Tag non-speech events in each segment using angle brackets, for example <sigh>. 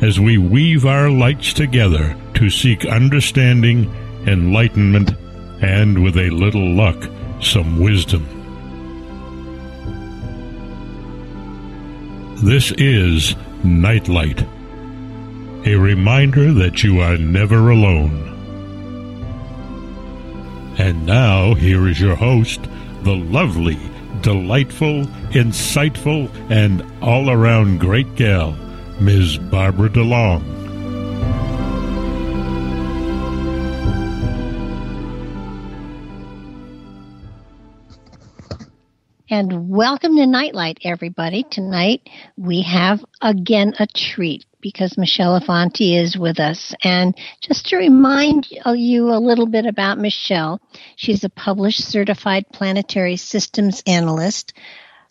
as we weave our lights together to seek understanding, enlightenment, and with a little luck, some wisdom. This is Nightlight, a reminder that you are never alone. And now, here is your host, the lovely, delightful, insightful, and all around great gal, Ms. Barbara DeLong. And welcome to Nightlight, everybody. Tonight we have again a treat because Michelle Afanti is with us. And just to remind you a little bit about Michelle, she's a published certified planetary systems analyst,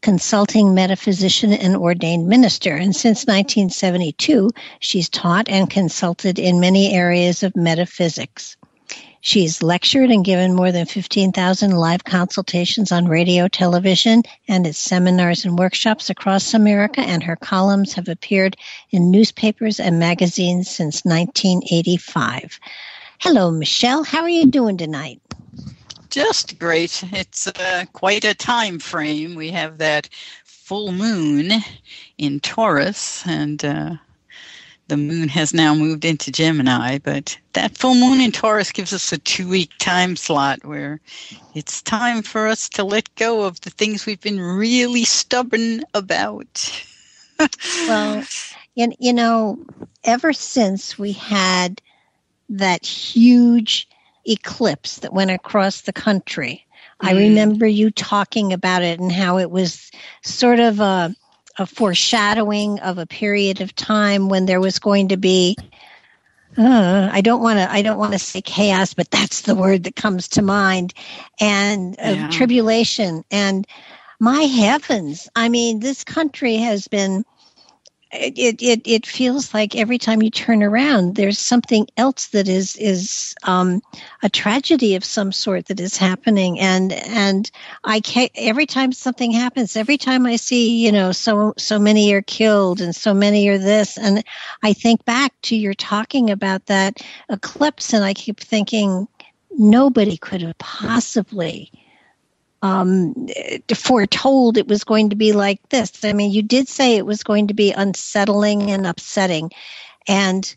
consulting metaphysician and ordained minister. And since 1972, she's taught and consulted in many areas of metaphysics. She's lectured and given more than 15,000 live consultations on radio, television, and at seminars and workshops across America, and her columns have appeared in newspapers and magazines since 1985. Hello, Michelle. How are you doing tonight? Just great. It's uh, quite a time frame. We have that full moon in Taurus, and uh, the moon has now moved into Gemini. But that full moon in Taurus gives us a two week time slot where it's time for us to let go of the things we've been really stubborn about. <laughs> well, you, you know, ever since we had that huge eclipse that went across the country. Mm. I remember you talking about it and how it was sort of a, a foreshadowing of a period of time when there was going to be uh, I don't want to. I don't want to say chaos, but that's the word that comes to mind, and uh, tribulation. And my heavens, I mean, this country has been it, it it feels like every time you turn around there's something else that is is um, a tragedy of some sort that is happening. And and I can every time something happens every time I see you know so so many are killed and so many are this and I think back to your talking about that eclipse and I keep thinking nobody could have possibly um, foretold it was going to be like this. I mean, you did say it was going to be unsettling and upsetting, and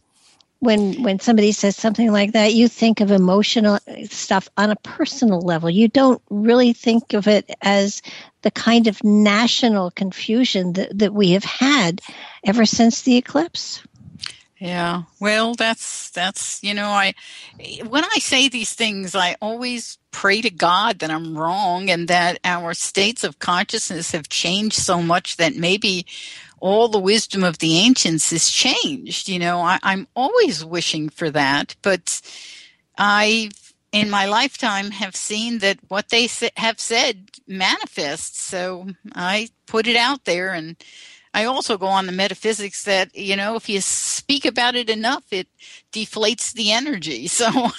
when when somebody says something like that, you think of emotional stuff on a personal level. You don't really think of it as the kind of national confusion that, that we have had ever since the eclipse. Yeah. Well, that's that's you know, I when I say these things, I always pray to God that I'm wrong and that our states of consciousness have changed so much that maybe all the wisdom of the ancients is changed. You know, I, I'm always wishing for that, but I in my lifetime have seen that what they have said manifests. So I put it out there and I also go on the metaphysics that, you know, if you speak about it enough, it deflates the energy. <laughs> So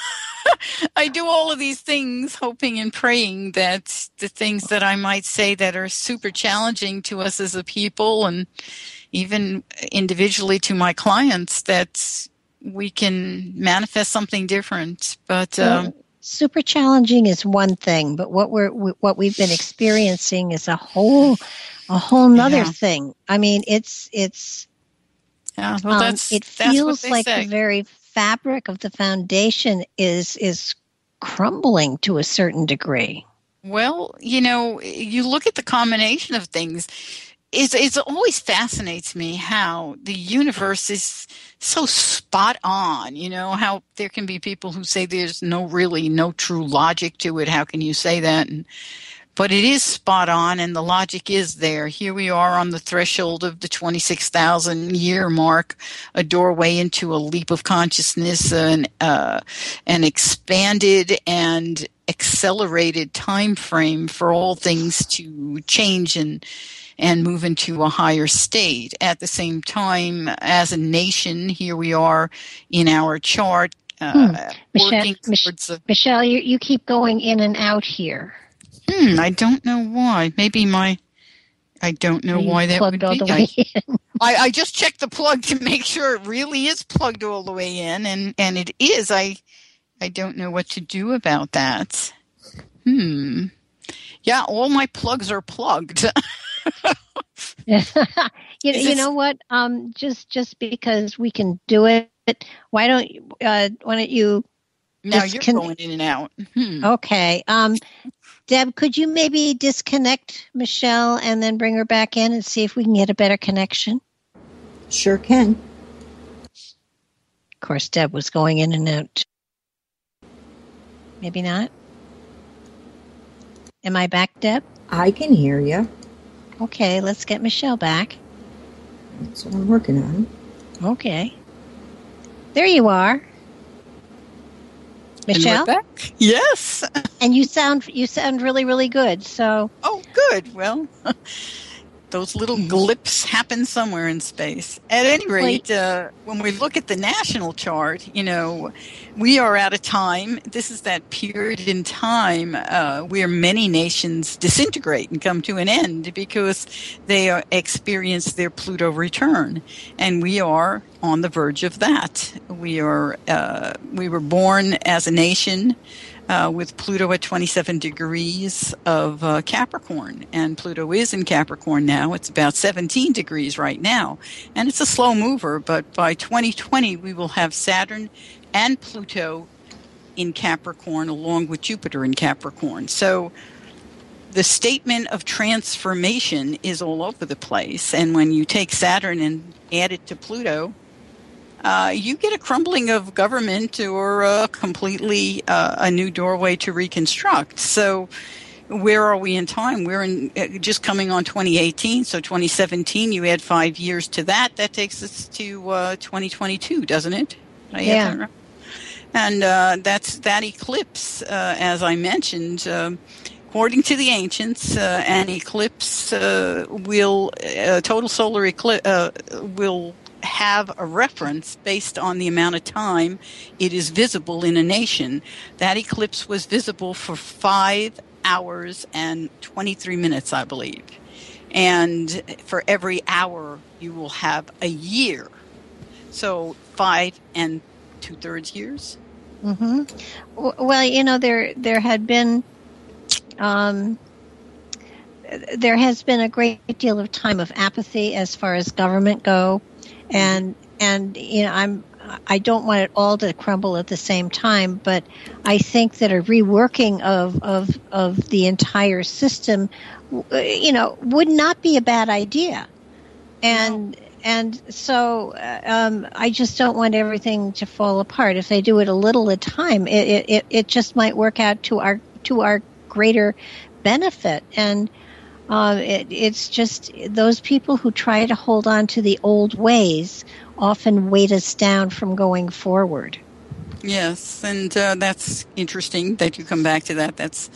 I do all of these things hoping and praying that the things that I might say that are super challenging to us as a people and even individually to my clients that we can manifest something different. But, um, super challenging is one thing, but what we're, what we've been experiencing is a whole a whole nother yeah. thing. I mean, it's it's Yeah, well, Um, that's it feels like say. the very fabric of the foundation is is crumbling to a certain degree. Well, you know, you look at the combination of things. It's, it's always fascinates me how the universe is so spot on. You know how there can be people who say there's no really no true logic to it. How can you say that? And but it is spot on, and the logic is there. Here we are on the threshold of the twenty-six thousand year mark, a doorway into a leap of consciousness, an uh, an expanded and accelerated time frame for all things to change and and move into a higher state. At the same time, as a nation, here we are in our chart, uh, Hmm. Michelle- Mich- a. Michelle, you, you keep going in and out here. Hmm, I don't know why. Maybe my. I don't know why that would all be. the I, way in. <laughs> I, I just checked the plug to make sure it really is plugged all the way in, and and it is. I I don't know what to do about that. Hmm. Yeah, all my plugs are plugged. <laughs> <laughs> <laughs> you, you know what? Um, just just because we can do it, why don't you- uh, why don't you? now you're can- going in and out. Hmm. Okay, um, Deb, could you maybe disconnect Michelle and then bring her back in and see if we can get a better connection? Sure can. Of course, Deb was going in and out. Maybe not. Am I back, Deb? I can hear you. Okay, let's get Michelle back. That's what I'm working on. Okay. There you are. And Michelle? back? Yes. And you sound you sound really, really good. So Oh, good. Well, <laughs> those little glips happen somewhere in space. At any rate, uh, when we look at the national chart, you know, we are at a time, this is that period in time uh, where many nations disintegrate and come to an end because they are, experience their Pluto return. And we are on the verge of that. We are, uh, we were born as a nation uh, with Pluto at 27 degrees of uh, Capricorn. And Pluto is in Capricorn now. It's about 17 degrees right now. And it's a slow mover, but by 2020, we will have Saturn and Pluto in Capricorn along with Jupiter in Capricorn. So the statement of transformation is all over the place. And when you take Saturn and add it to Pluto, uh, you get a crumbling of government or uh, completely uh, a new doorway to reconstruct. So, where are we in time? We're in uh, just coming on 2018, so 2017. You add five years to that, that takes us to uh, 2022, doesn't it? I Yeah. that? And uh, that's that eclipse, uh, as I mentioned. um According to the ancients, uh, an eclipse uh, will a total solar eclipse uh, will have a reference based on the amount of time it is visible in a nation. That eclipse was visible for five hours and 23 minutes, I believe. And for every hour, you will have a year. So five and two thirds years. hmm well, you know there there had been um, there has been a great deal of time of apathy as far as government go, and and you know I'm I don't want it all to crumble at the same time, but I think that a reworking of of of the entire system, you know, would not be a bad idea, and. And so, uh, um, I just don't want everything to fall apart. If they do it a little at a time, it, it, it, it just might work out to our to our greater benefit. And uh, it, it's just those people who try to hold on to the old ways often weight us down from going forward. Yes, and uh, that's interesting that you come back to that. That's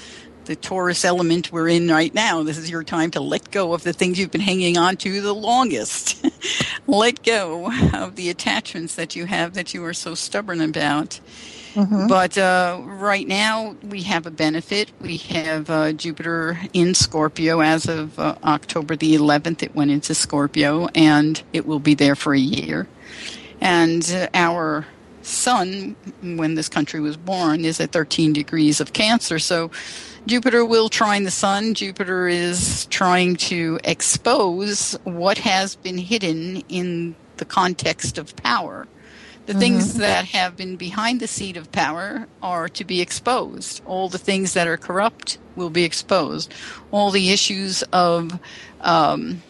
the Taurus element we're in right now. This is your time to let go of the things you've been hanging on to the longest. <laughs> let go of the attachments that you have that you are so stubborn about. Mhm. But uh, right now, we have a benefit. We have uh, Jupiter in Scorpio as of uh, October the 11th. It went into Scorpio, and it will be there for a year. And uh, our sun, when this country was born, is at 13 degrees of Cancer. So Jupiter will trine the sun. Jupiter is trying to expose what has been hidden in the context of power. The things that have been behind the seat of power are to be exposed. All the things that are corrupt will be exposed. All the issues of, um,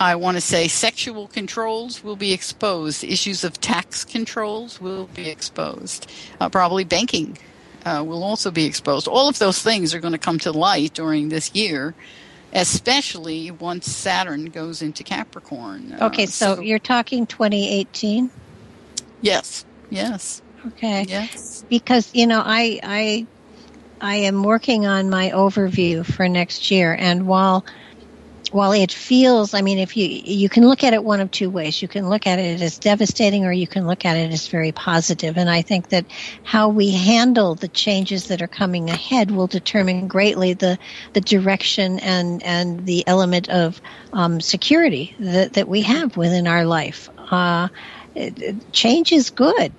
I want to say, sexual controls will be exposed. Issues of tax controls will be exposed. Uh, probably banking uh, will also be exposed. All of those things are going to come to light during this year, especially once Saturn goes into Capricorn. Uh, Okay, so, you're talking 2018. Yes, yes, Okay. yes. because you know I I I am working on my overview for next year, and while while it feels, I mean, if you you can look at it one of two ways, you can look at it as devastating, or you can look at it as very positive. And I think that how we handle the changes that are coming ahead will determine greatly the the direction and and the element of um, security that that we have within our life. Uh, it- it- change is good.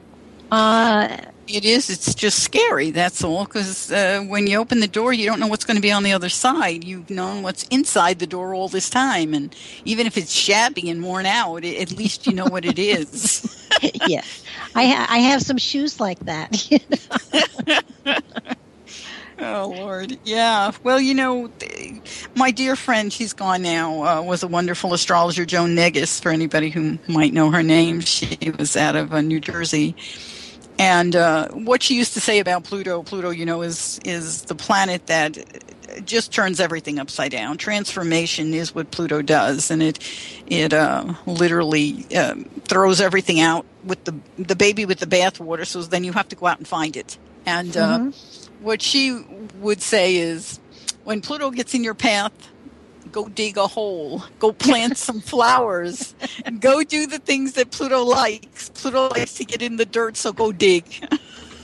Uh, It is. It's just scary. That's all. Because uh, when you open the door, you don't know what's going to be on the other side. You've known what's inside the door all this time, and even if it's shabby and worn out, i- at least you know what it is. <laughs> yes, I ha- I have some shoes like that. <laughs> Oh Lord, yeah. Well, you know, my dear friend, she's gone now. Uh, was a wonderful astrologer, Joan Negus. For anybody who might know her name, she was out of uh, New Jersey. And uh, what she used to say about Pluto, Pluto, you know, is is the planet that just turns everything upside down. Transformation is what Pluto does, and it it uh, literally um, throws everything out with the the baby with the bathwater. So then you have to go out and find it. And uh, what she would say is, when Pluto gets in your path, go dig a hole, go plant <laughs> some flowers, and go do the things that Pluto likes. Pluto likes to get in the dirt, so go dig.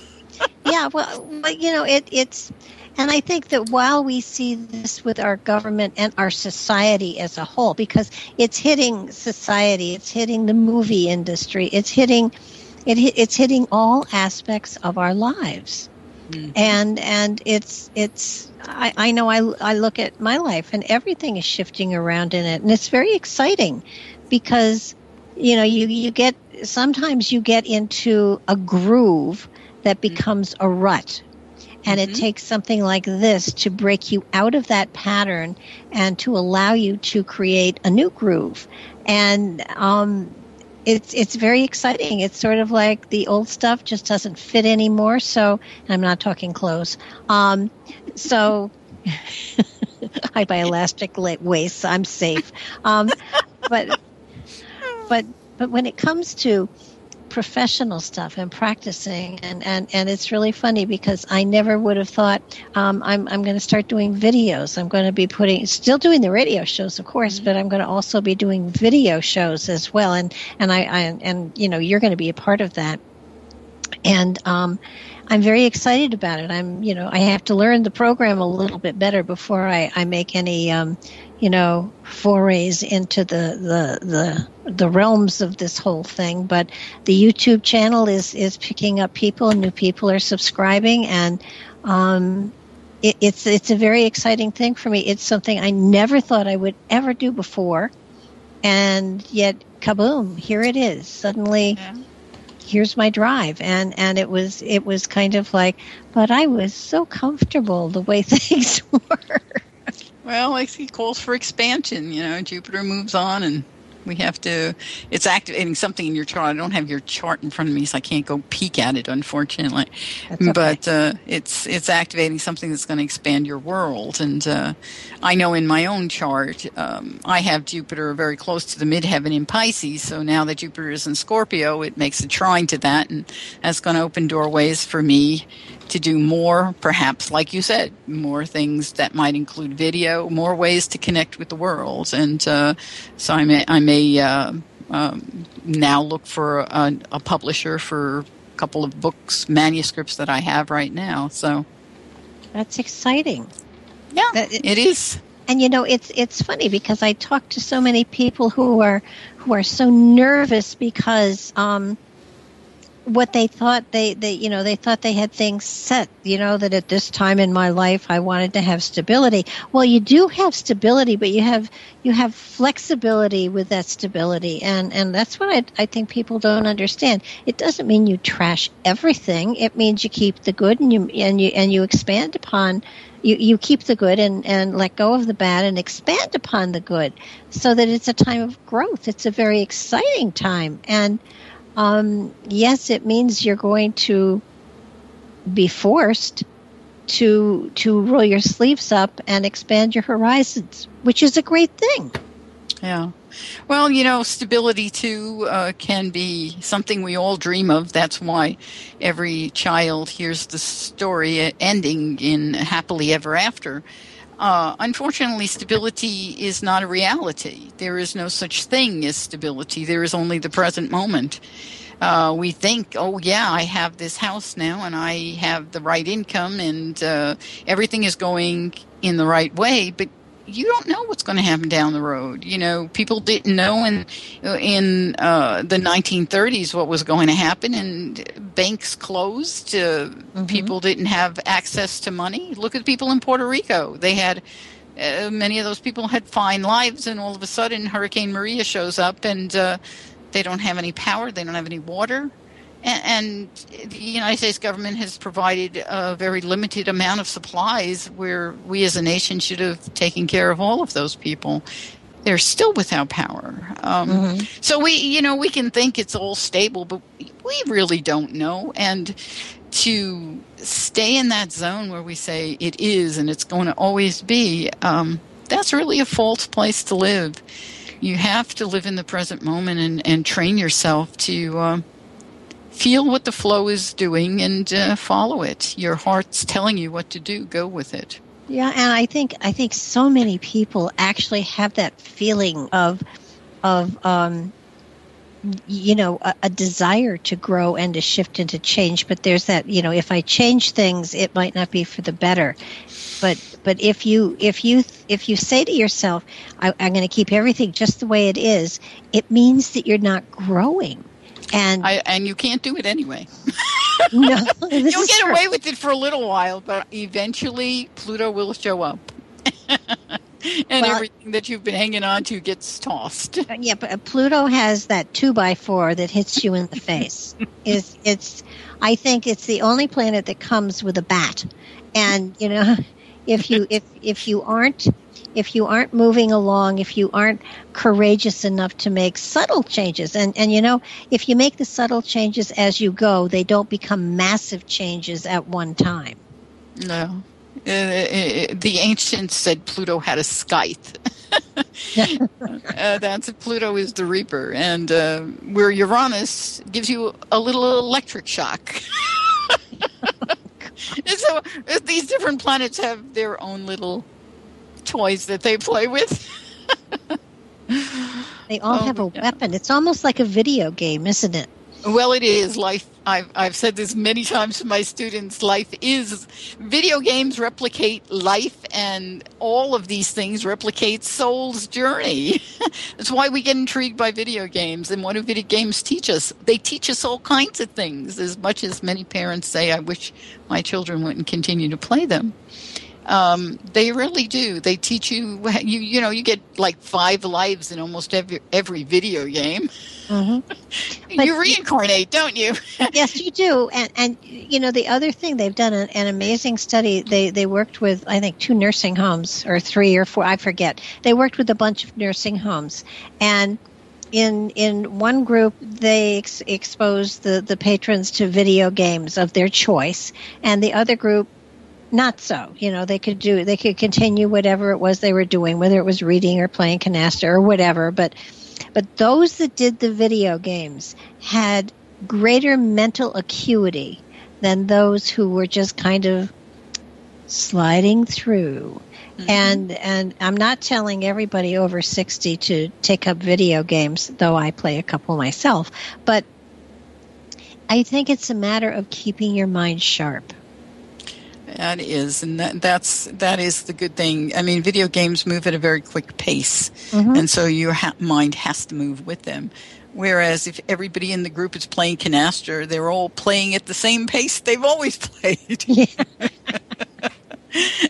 <laughs> yeah, well, but you know, it it's, and I think that while we see this with our government and our society as a whole, because it's hitting society, it's hitting the movie industry, it's hitting, it it's hitting all aspects of our lives. Mm-hmm. and and it's it's I, I know I, I look at my life and everything is shifting around in it. And it's very exciting because you know you you get sometimes you get into a groove that mm-hmm. becomes a rut. And it mm-hmm. takes something like this to break you out of that pattern and to allow you to create a new groove. And um it's it's very exciting. It's sort of like the old stuff just doesn't fit anymore. So I'm not talking clothes. Um, so <laughs> I buy elastic waist. I'm safe. Um, but but but when it comes to professional stuff and practicing and, and, and it's really funny because I never would have thought um, I'm, I'm going to start doing videos. I'm going to be putting still doing the radio shows, of course, but I'm going to also be doing video shows as well. And and I, I and you know you're going to be a part of that. And um, I'm very excited about it. I'm you know I have to learn the program a little bit better before I, I make any um, you know forays into the, the the the realms of this whole thing. But the YouTube channel is is picking up people, new people are subscribing, and um, it, it's it's a very exciting thing for me. It's something I never thought I would ever do before, and yet kaboom, here it is. Suddenly, Yeah. Here's my drive, and and it was it was kind of like, but I was so comfortable the way <laughs> things were. Well, I see calls for expansion. You know, Jupiter moves on, and we have to. It's activating something in your chart. I don't have your chart in front of me, so I can't go peek at it, unfortunately. Okay. But uh, it's it's activating something that's going to expand your world. And uh, I know in my own chart, um, I have Jupiter very close to the midheaven in Pisces. So now that Jupiter is in Scorpio, it makes a trine to that, and that's going to open doorways for me to do more, perhaps, like you said, more things that might include video, more ways to connect with the world. And uh, so I may, I may uh, um, now look for a, a publisher for a couple of books, manuscripts that I have right now. So, That's exciting. yeah, That- it is. And you know, it's it's funny because I talk to so many people who are who are so nervous because um, what they thought they, they you know they thought they had things set you know that at this time in my life i wanted to have stability. Well you do have stability but you have you have flexibility with that stability. And and that's what i, I think people don't understand. It doesn't mean you trash everything. It means you keep the good and you and you and you expand upon you, you keep the good and, and let go of the bad and expand upon the good so that it's a time of growth. It's a very exciting time. And um, yes, it means you're going to be forced to to roll your sleeves up and expand your horizons, which is a great thing. Yeah. Well, you know, stability too uh, can be something we all dream of. That's why every child hears the story ending in happily ever after. Uh, unfortunately, stability is not a reality. There is no such thing as stability. There is only the present moment. Uh, we think, oh yeah, I have this house now, and I have the right income, and uh, everything is going in the right way. But you don't know what's going to happen down the road. You know, people didn't know in in uh, the 1930s what was going to happen, and banks closed. Uh, mm-hmm. People didn't have access to money. Look at people in Puerto Rico; they had. Uh, many of those people had fine lives, and all of a sudden, Hurricane Maria shows up, and uh, they don't have any power. They don't have any water and, the United States government has provided a very limited amount of supplies where we as a nation should have taken care of all of those people. They're still without power. Um, mm-hmm. So we, you know, we can think it's all stable, but we really don't know. And to stay in that zone where we say it is and it's going to always be, um, that's really a false place to live. You have to live in the present moment and, and train yourself to. Uh, feel what the flow is doing and uh, follow it. Your heart's telling you what to do. Go with it. Yeah, and I think I think so many people actually have that feeling of of um, you know a, a, desire to grow and to shift and to change. But there's that you know if I change things, it might not be for the better. But but if you if you if you say to yourself, I, I'm going to keep everything just the way it is, it means that you're not growing and I, and you can't do it anyway. no, <laughs> you'll get away with it for a little while, but eventually Pluto will show up. <laughs> and well, everything that you've been hanging on to gets tossed. Uh, yeah, but uh, Pluto has that two by four that hits you in the face. <laughs> is it's I think it's the only planet that comes with a bat. And you know, if you if if you aren't if you aren't moving along, if you aren't courageous enough to make subtle changes. And, and you know, if you make the subtle changes as you go, they don't become massive changes at one time. No. Uh, uh, the ancients said Pluto had a scythe. <laughs> uh, that's Pluto is the Reaper, and uh, where Uranus gives you a little electric shock. <laughs> <laughs> so uh, these different planets have their own little toys that they play with. they all oh, have a yeah. weapon. It's almost like a video game, isn't it? Well, it is. Life, I've, I've said this many times to my students, life is, video games replicate life and all of these things replicate soul's journey. <laughs> That's why we get intrigued by video games. And what do video games teach us? They teach us all kinds of things, as much as many parents say, I wish my children wouldn't continue to play them. Um, they really do. They teach you, <laughs> you, you know, you get like five lives in almost every every video game. Mm-hmm. <laughs> you reincarnate, don't you? <laughs> yes, you do. And and you know the other thing they've done an, an, amazing study. They they worked with I think two nursing homes or three or four. I forget. They worked with a bunch of nursing homes and. In, in one group, they ex- exposed the, the patrons to video games of their choice, and the other group not so. You know, they could do they could continue whatever it was they were doing, whether it was reading or playing canasta or whatever. But but those that did the video games had greater mental acuity than those who were just kind of sliding through. Mm-hmm. And and I'm not telling everybody over 60 to take up video games, though I play a couple myself, but I think it's a matter of keeping your mind sharp That is, and that, that's that is the good thing. I mean, video games move at a very quick pace, Mhm. and so your ha- mind has to move with them. Whereas if everybody in the group is playing canasta, they're all playing at the same pace they've always <laughs> played. Yeah.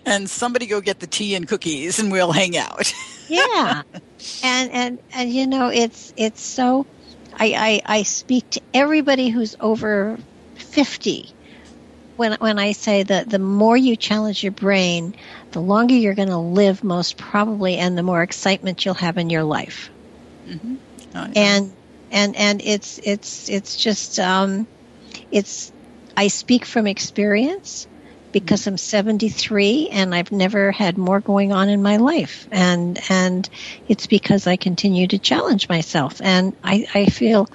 and somebody go get the tea and cookies, and we'll hang out. yeah and and and you know it's it's so I, I i speak to everybody who's over 50 when when i say that the more you challenge your brain the longer you're going to live most probably and the more excitement you'll have in your life. Hmm and and and it's it's it's just um it's i speak from experience because i'm 73 and i've never had more going on in my life. And and it's because i continue to challenge myself. And i i feel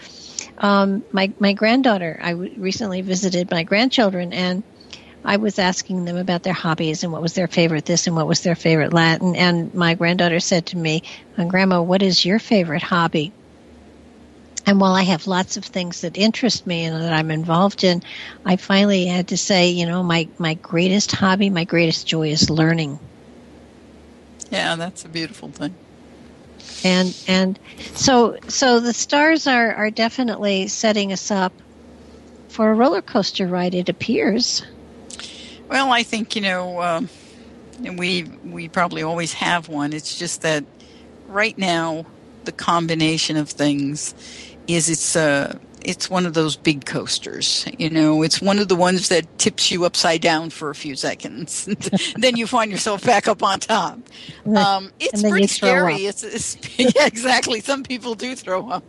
um my my granddaughter i w- recently visited my grandchildren and I was asking them about their hobbies and what was their favorite this and what was their favorite Latin. And my granddaughter said to me, Grandma, what is your favorite hobby? And while I have lots of things that interest me and that I'm involved in, I finally had to say, you know, my, my greatest hobby, my greatest joy is learning. yeah, that's a beautiful thing. And and so so the stars are, are definitely setting us up for a roller coaster ride, it appears. Well, I think you know, um, we we probably always have one. It's just that right now the combination of things is it's uh it's one of those big coasters. You know, it's one of the ones that tips you upside down for a few seconds, <laughs> then you find yourself back up on top. Um, it's pretty scary. It's, it's <laughs> yeah, exactly. Some people do throw up.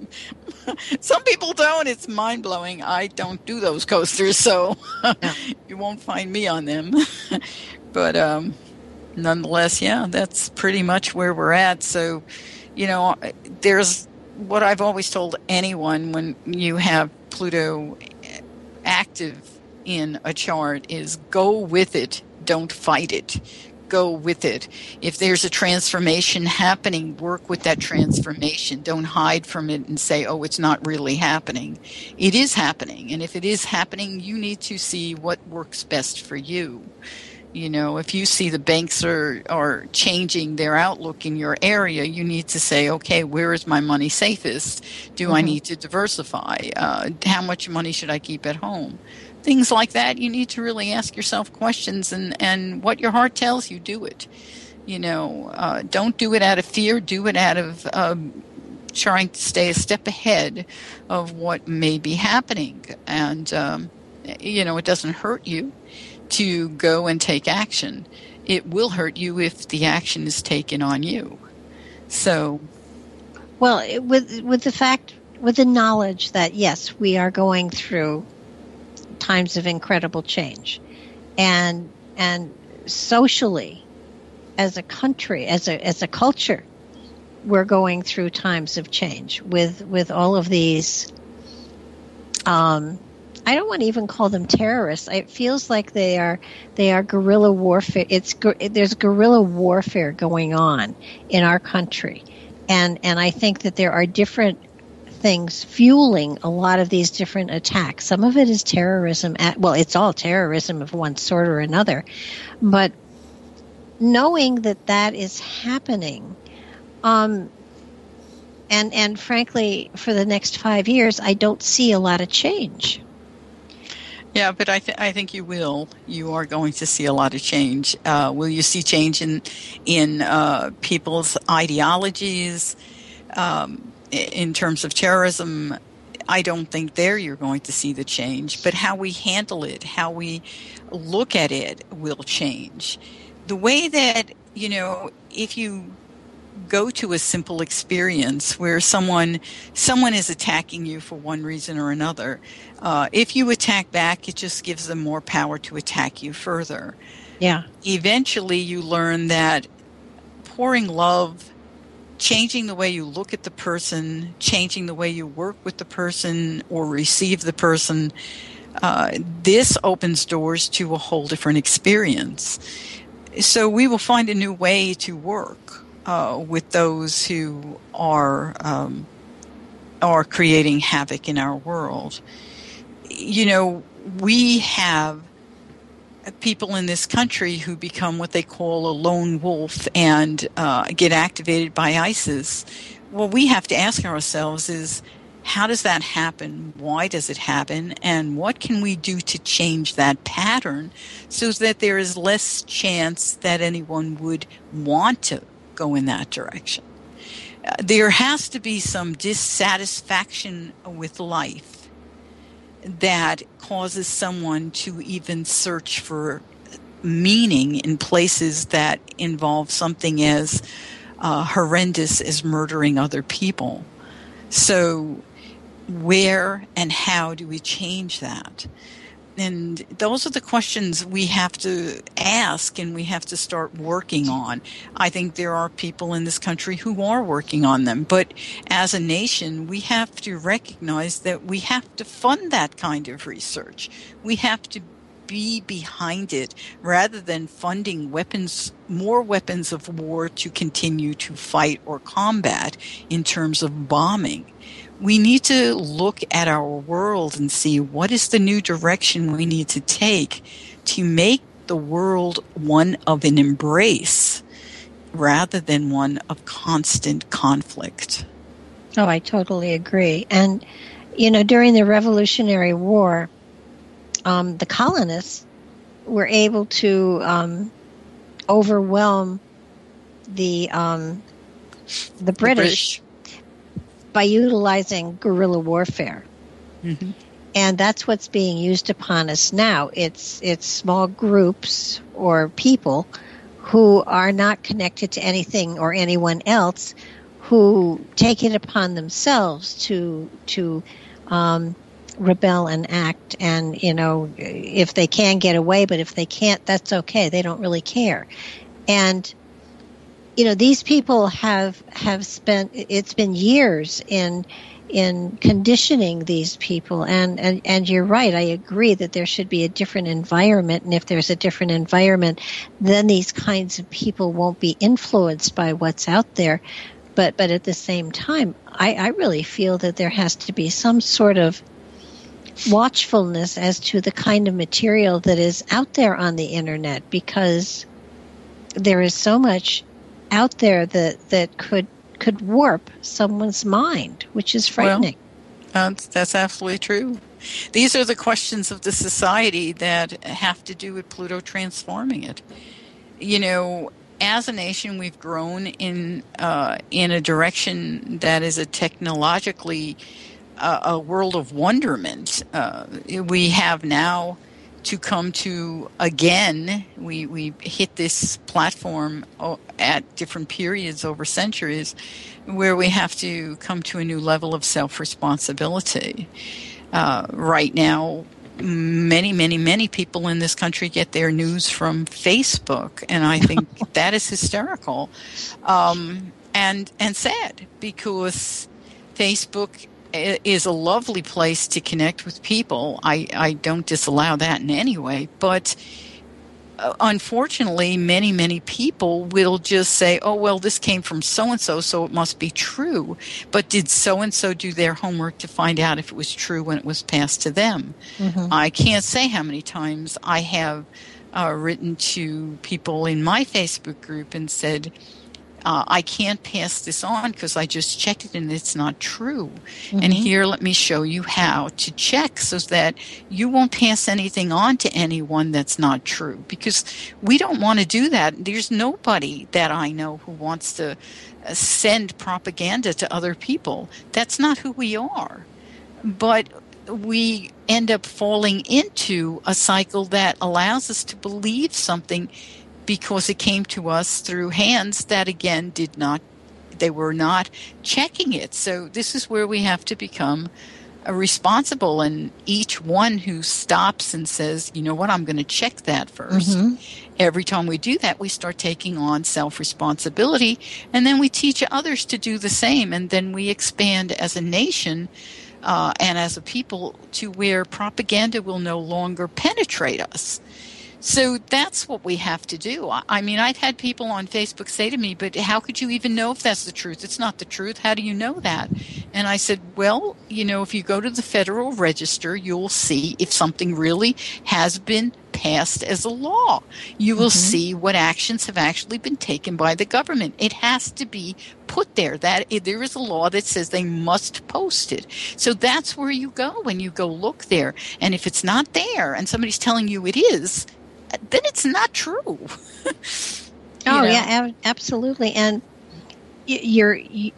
<laughs> Some people don't. It's mind blowing. I don't do those coasters, so you won't find me on them. but um, nonetheless, yeah, that's pretty much where we're at. So, you know, there's what I've always told anyone when you have Pluto active in a chart is go with it, don't fight it. Go with it. If there's a transformation happening, work with that transformation. Don't hide from it and say, oh, it's not really happening. It is happening. And if it is happening, you need to see what works best for you. You know, if you see the banks are, are changing their outlook in your area, you need to say, okay, where is my money safest? Do I Mhm. need to diversify? Uh, how much money should I keep at home? Things like that, you need to really ask yourself questions, and, and what your heart tells you, do it. You know, uh, don't do it out of fear, do it out of um, trying to stay a step ahead of what may be happening. And, um, you know, it doesn't hurt you to go and take action. It will hurt you if the action is taken on you. So, Well, it- with with the fact, with the knowledge that yes, we are going through times of incredible change, and and socially, as a country, as a as a culture, we're going through times of change with with all of these. Um, I don't want to even call them terrorists. It feels like they are they are guerrilla warfare. It's there's guerrilla warfare going on in our country and and I think that there are different things fueling a lot of these different attacks. Some of it is terrorism. At, well, it's all terrorism of one sort or another, but knowing that that is happening, um, and and frankly, for the next five years, I don't see a lot of change. Yeah, but I, th- I think you will. You are going to see a lot of change. Uh, will you see change in in uh, people's ideologies um, in terms of terrorism? I don't think there you're going to see the change, but how we handle it, how we look at it, will change. The way that you know, if you go to a simple experience where someone someone is attacking you for one reason or another. Uh, if you attack back it just gives them more power to attack you further. Yeah, eventually you learn that pouring love changing the way you look at the person changing the way you work with the person or receive the person uh, this opens doors to a whole different experience. So we will find a new way to work uh, with those who are um, are creating havoc in our world. You know, we have people in this country who become what they call a lone wolf and uh, get activated by ISIS, what we have to ask ourselves is how does that happen? Why does it happen? And what can we do to change that pattern so that there is less chance that anyone would want to go in that direction? Uh, there has to be some dissatisfaction with life that causes someone to even search for meaning in places that involve something as uh, horrendous as murdering other people. So, where and how do we change that? And those are the questions we have to ask and we have to start working on. I think there are people in this country who are working on them. But as a nation, we have to recognize that we have to fund that kind of research. We have to be behind it rather than funding weapons, more weapons of war to continue to fight or combat in terms of bombing. We need to look at our world and see what is the new direction we need to take to make the world one of an embrace rather than one of constant conflict. Oh, I totally agree. And, you know, during the Revolutionary War, um, the colonists were able to um, overwhelm the um, the, British the, British by utilizing guerrilla warfare. Mm-hmm. And that's what's being used upon us now. It's it's small groups or people who are not connected to anything or anyone else who take it upon themselves to to um, rebel and act and you know if they can get away but if they can't that's okay they don't really care and you know these people have have spent it's been years in in conditioning these people. And, and and you're right i agree that there should be a different environment. And if there's a different environment then these kinds of people won't be influenced by what's out there. But but at the same time i i really feel that there has to be some sort of watchfulness as to the kind of material that is out there on the internet because there is so much out there that that could could warp someone's mind, which is frightening. Well, that's, that's absolutely true. These are the questions of the society that have to do with Pluto transforming it. You know, as a nation, we've grown in uh, in a direction that is a technologically a, a world of wonderment. Uh, we have now to come to again. We we hit this platform at different periods over centuries, where we have to come to a new level of self responsibility. Uh, right now, many, many, many people in this country get their news from Facebook, and I think <laughs> that is hysterical, um, and and sad because Facebook is a lovely place to connect with people. I, I don't disallow that in any way, but uh, unfortunately, many, many people will just say, oh, well, this came from so and so, so it must be true. But did so and so do their homework to find out if it was true when it was passed to them? Mm-hmm. I can't say how many times I have uh, written to people in my Facebook group and said, uh, I can't pass this on because I just checked it and it's not true. Mm-hmm. And here, let me show you how to check so that you won't pass anything on to anyone that's not true because we don't want to do that. There's nobody that I know who wants to uh, send propaganda to other people. That's not who we are. But we end up falling into a cycle that allows us to believe something because it came to us through hands that again did not they were not checking it. So this is where we have to become responsible and each one who stops and says you know what? I'm going to check that 1st mm-hmm. every time we do that we start taking on self responsibility and then we teach others to do the same and then we expand as a nation uh, and as a people to where propaganda will no longer penetrate us So that's what we have to do. I, mean, I've had people on Facebook say to me, but how could you even know if that's the truth? It's not the truth. How do you know that? And I said, well, you know, if you go to the Federal Register, you'll see if something really has been passed as a law. You will Mhm. see what actions have actually been taken by the government. It has to be put there that there is a law that says they must post it. So that's where you go when you go look there. And if it's not there and somebody's telling you it is, then it's not true. <laughs> Oh know? yeah, ab- absolutely. And y- you're you,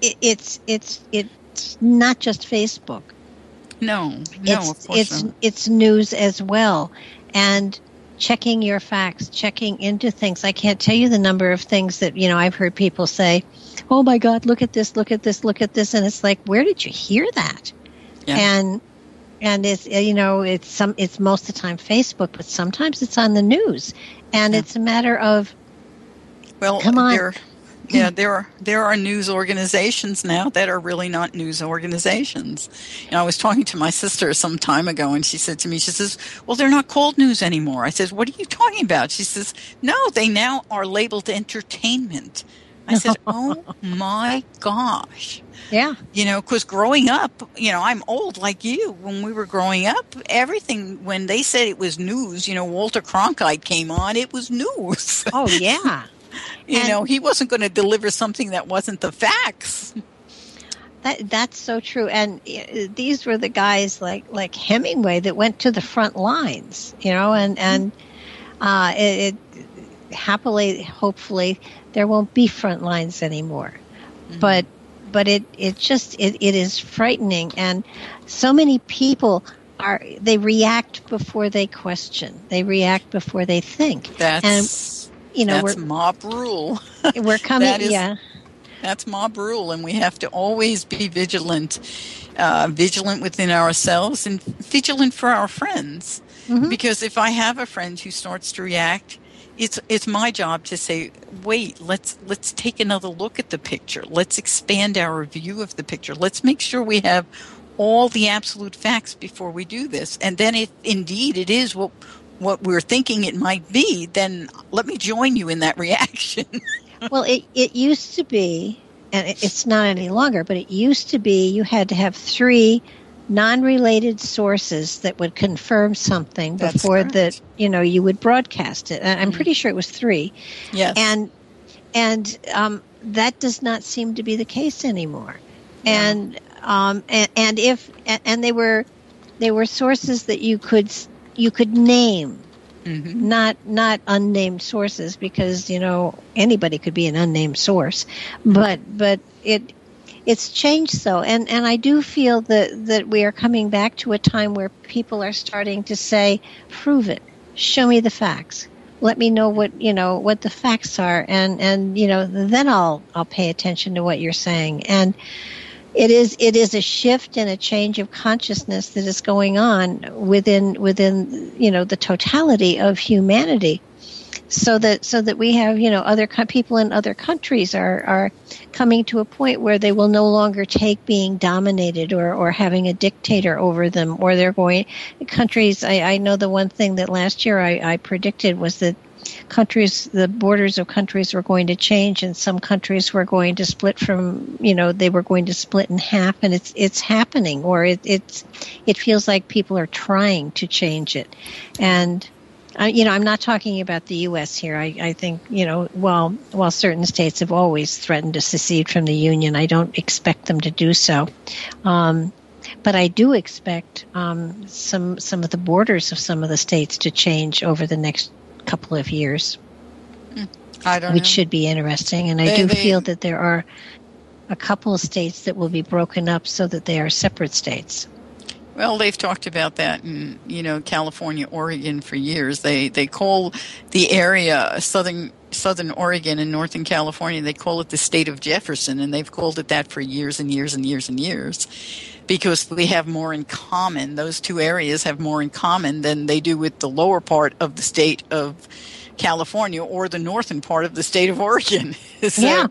it's it's it's not just Facebook. No, no, it's of course it's not. it's news as well, and checking your facts, checking into things. I can't tell you the number of things that you know I've heard people say. Oh my God! Look at this! Look at this! Look at this! And it's like, where did you hear that? Yeah. And and it's uh, you know it's some it's most of the time Facebook, but sometimes it's on the news, and Yeah. it's a matter of Well, Come on. There, yeah, there are there are news organizations now that are really not news organizations. And I was talking to my sister some time ago, and she said to me, she says, "Well, they're not called news anymore." I says, "What are you talking about?" She says, "No, they now are labeled entertainment." I said, <laughs> "Oh my gosh." yeah You know, because growing up, you know, I'm old like you. When we were growing up, everything, when they said it was news, you know, Walter Cronkite came on, it was news. <laughs> oh yeah You And- know, he wasn't going to deliver something that wasn't the facts. That that's so true. And uh, these were the guys like like Hemingway that went to the front lines, you know, and and uh, it, it happily, hopefully, there won't be front lines anymore. But but it it just it, it is frightening, and so many people are they react before they question, they react before they think. That's You know, that's mob rule. we're <laughs> we're coming, that is- yeah. That's mob rule, and we have to always be vigilant, uh, vigilant within ourselves and vigilant for our friends. Mhm. Because if I have a friend who starts to react, it's it's my job to say, wait, let's let's take another look at the picture. Let's expand our view of the picture. Let's make sure we have all the absolute facts before we do this. And then if indeed it is what what we're thinking it might be, then let me join you in that <laughs> reaction. well, it, it used to be, and it- it's not any longer, but it used to be you had to have three non-related sources that would confirm something That's before that you know you would broadcast it. I'm Mhm. pretty sure it was three, yes. and and um, that does not seem to be the case anymore. Yeah. And um, and, and if and, and they were they were sources that you could you could name Mhm. not not unnamed sources because you know anybody could be an unnamed source but but it it's changed so and and I do feel that that we are coming back to a time where people are starting to say prove it. Show me the facts. Let me know what you know what the facts are. And and you know then I'll I'll pay attention to what you're saying. And it is it is a shift and a change of consciousness that is going on within within you know the totality of humanity so that so that we have you know other co- people in other countries are are coming to a point where they will no longer take being dominated or or having a dictator over them or they're going countries I, I know the one thing that last year I, I predicted was that countries the borders of countries were going to change and some countries were going to split from you know they were going to split in half and it's it's happening or it, it's it feels like people are trying to change it. And I, you know, I'm not talking about the U.S. here. I, I think, you know, while while certain states have always threatened to secede from the union, I don't expect them to do so. Um, but I do expect um, some some of the borders of some of the states to change over the next couple of years, I don't which know. should be interesting. And I do they- feel that there are a couple of states that will be broken up so that they are separate states. Well, they've talked about that in you know California, Oregon for years. They they call the area southern Southern Oregon and Northern California. They call it the state of Jefferson, and they've called it that for years and years and years and years, because we have more in common. Those two areas have more in common than they do with the lower part of the state of California or the northern part of the state of Oregon. <laughs> so, Yeah.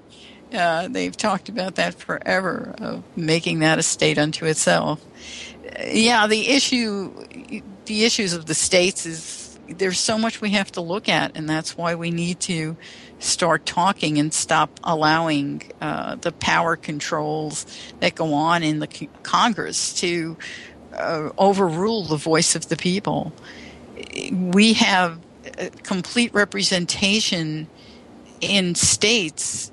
uh, they've talked about that forever of making that a state unto itself yeah, the issue the issues of the states is there's so much we have to look at, and that's why we need to start talking and stop allowing uh, the power controls that go on in the Congress to uh, overrule the voice of the people. We have complete representation in states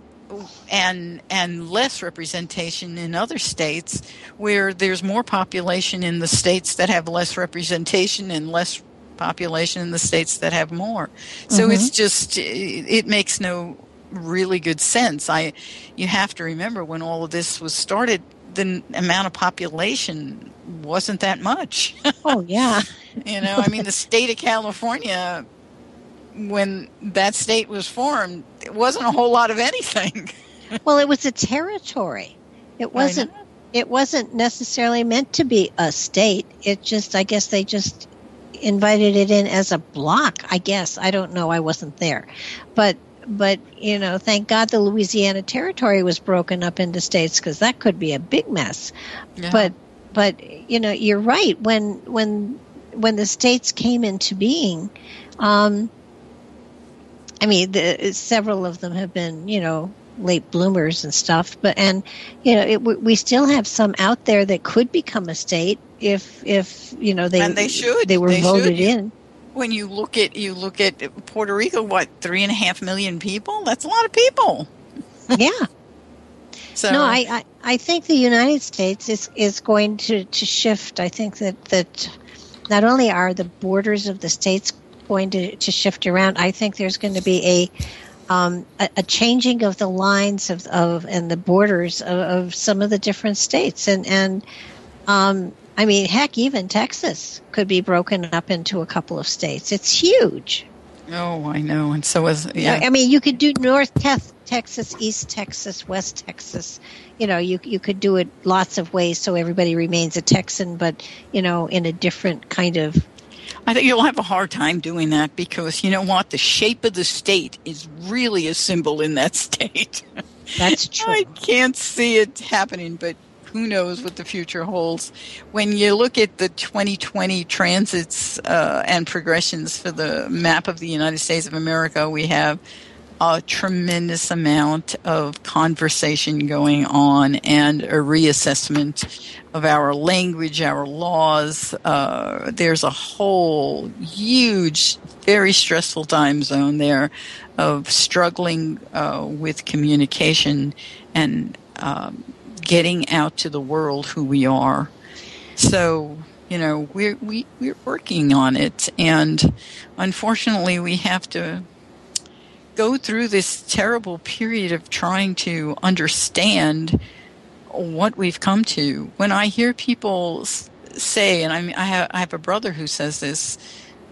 and and less representation in other states where there's more population in the states that have less representation and less population in the states that have more. So mm-hmm. it's just it makes no really good sense. I you have to remember when all of this was started the amount of population wasn't that much. <laughs> Oh yeah. you know, I mean the state of California when that state was formed, it wasn't a whole lot of anything. <laughs> well, it was a territory. It wasn't it wasn't necessarily meant to be a state. It just I guess they just invited it in as a block, I guess. I don't know. I wasn't there. But but you know, thank God the Louisiana territory was broken up into states because that could be a big mess. Yeah. But but you know, you're right. When when when the states came into being, um, I mean, the, several of them have been, you know, late bloomers and stuff. But and you know, it, we still have some out there that could become a state if if you know they and they should they were they voted should. in. When you look at you look at Puerto Rico, what three and a half million people? That's a lot of people. <laughs> yeah. So no, I, I I think the United States is is going to to shift. I think that that not only are the borders of the states going to, to shift around. I think there's going to be a um, a, a, changing of the lines of, of and the borders of, of, some of the different states, and and um, I mean, heck, even Texas could be broken up into a couple of states. It's huge. Oh, I know, and so is yeah. I mean, you could do North Texas, East Texas, West Texas. You know, you you could do it lots of ways so everybody remains a Texan, but you know, in a different kind of I think you'll have a hard time doing that because you know what? The shape of the state is really a symbol in that <laughs> state. That's true. I can't see it happening, but who knows what the future holds. When you look at the 2020 transits uh, and progressions for the map of the United States of America, we have a tremendous amount of conversation going on and a reassessment of our language, our laws. Uh, there's a whole huge, very stressful time zone there of struggling uh, with communication and um, getting out to the world who we are. So, you know, we're, we, we're working on it. And unfortunately, we have to go through this terrible period of trying to understand what we've come to. When I hear people say, and I, mean, I, have, I have a brother who says this,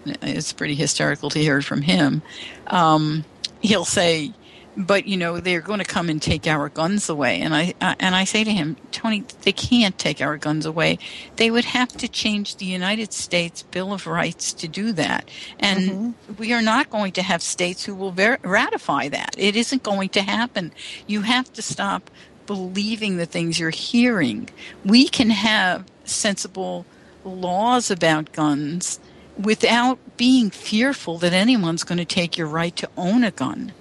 it's pretty hysterical to hear it from him. Um, he'll say, but you know they're going to come and take our guns away. And I, I, and I say to him Tony they can't take our guns away. They would have to change the United States Bill of Rights to do that. And mm-hmm. we are not going to have states who will ver- ratify that. It isn't going to happen. You have to stop believing the things you're hearing. We can have sensible laws about guns without being fearful that anyone's going to take your right to own a gun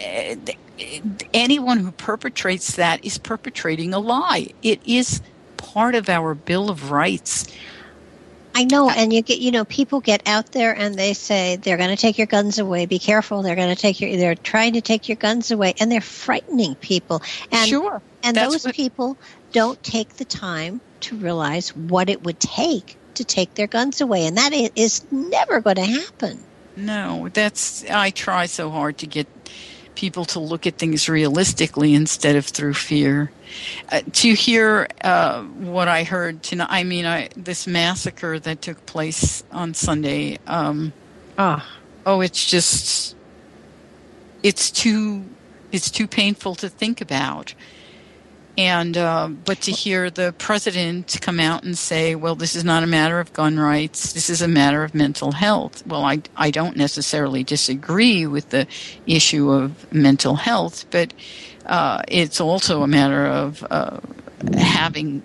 Uh, anyone who perpetrates that is perpetrating a lie. It is part of our Bill of Rights. I know, uh, and you get, you know, people get out there and they say they're going to take your guns away. Be careful! They're going to take your, they're trying to take your guns away, and they're frightening people. And sure, and those what, people don't take the time to realize what it would take to take their guns away, and that is never going to happen. No, that's I try so hard to get people to look at things realistically instead of through fear. Uh, to hear uh, what I heard tonight, I mean, I, this massacre that took place on Sunday. Um, oh, oh, it's just, it's too, it's too painful to think about. And uh, but to hear the president come out and say, "Well, this is not a matter of gun rights. This is a matter of mental health." Well, I I don't necessarily disagree with the issue of mental health, but uh, it's also a matter of uh, having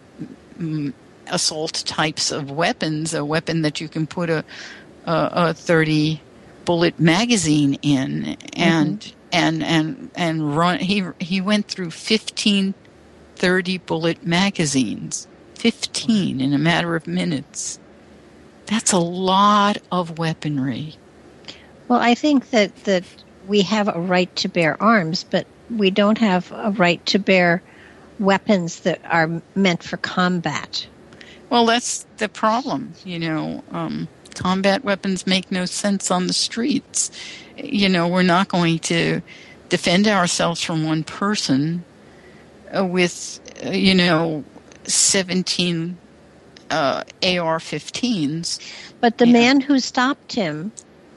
assault types of weapons, a weapon that you can put a a, a 30 bullet magazine in and mm-hmm. and and and run he he went through 15 30 bullet magazines 15 in a matter of minutes. That's a lot of weaponry. Well i think that that we have a right to bear arms but we don't have a right to bear weapons that are meant for combat. Well that's the problem you know um, combat weapons make no sense on the streets. You know, we're not going to defend ourselves from one person with, uh, you know, 17 uh, AR 15s. But the man who stopped him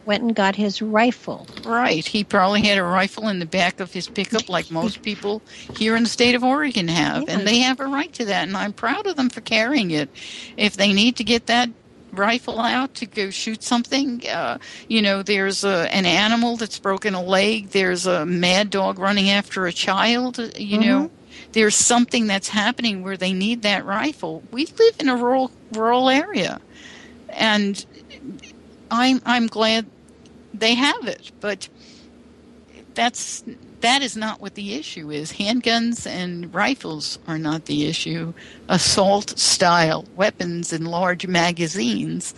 went and got his rifle. Right. He probably had a rifle in the back of his pickup, like most <laughs> people here in the state of Oregon have. Yeah. And they have a right to that. And I'm proud of them for carrying it. If they need to get that rifle out to go shoot something. Uh, you know, there's a, an animal that's broken a leg. There's a mad dog running after a child. Uh, you mm-hmm. know, there's something that's happening where they need that rifle. We live in a rural rural area, and I'm I'm glad they have it, but that's that is not what the issue is. Handguns and rifles are not the issue. Assault style weapons and large magazines,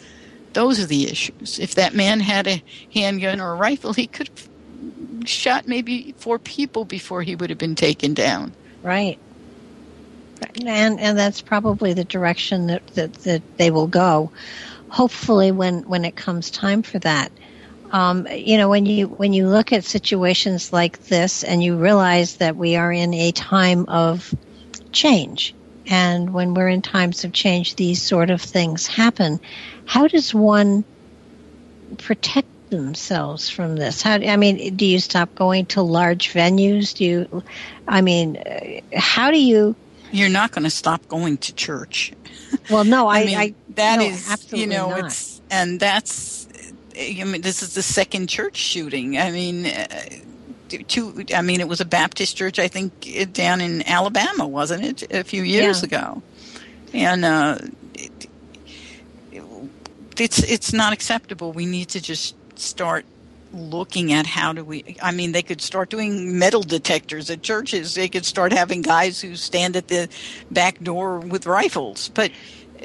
those are the issues. If that man had a handgun or a rifle, he could have shot maybe four people before he would have been taken down. Right. And and that's probably the direction that, that, that they will go. Hopefully when, when it comes time for that um, you know, when you when you look at situations like this and you realize that we are in a time of change, and when we're in times of change, these sort of things happen. How does one protect themselves from this? How I mean, do you stop going to large venues? Do you? I mean, how do you? You're not going to stop going to church. Well, no, <laughs> I, I, mean, I that no, is, you know, not. it's and that's I mean, this is the second church shooting. I mean, uh, two. I mean, it was a Baptist church, I think, down in Alabama, wasn't it, a few years yeah. ago? And uh, it, it's it's not acceptable. We need to just start looking at how do we i mean they could start doing metal detectors at churches they could start having guys who stand at the back door with rifles but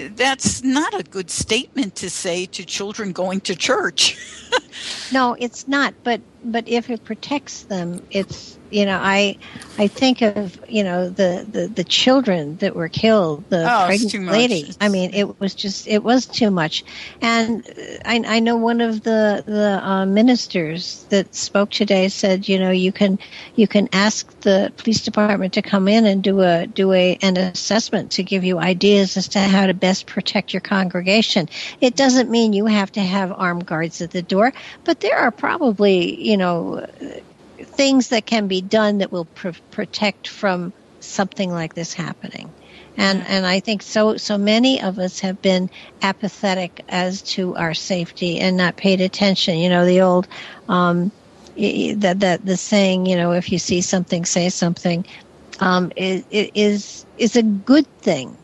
that's not a good statement to say to children going to church. <laughs> no, it's not. But but if it protects them, it's you know I I think of you know the the, the children that were killed, the oh, pregnant lady. I mean, it was just it was too much. And I, I know one of the the uh, ministers that spoke today said, you know, you can you can ask the police department to come in and do a do a an assessment to give you ideas as to how to best protect your congregation. It doesn't mean you have to have armed guards at the door, but there are probably you know things that can be done that will pr- protect from something like this happening. And and I think so so many of us have been apathetic as to our safety and not paid attention. You know the old um, that that the saying you know if you see something say something um, is is is a good thing.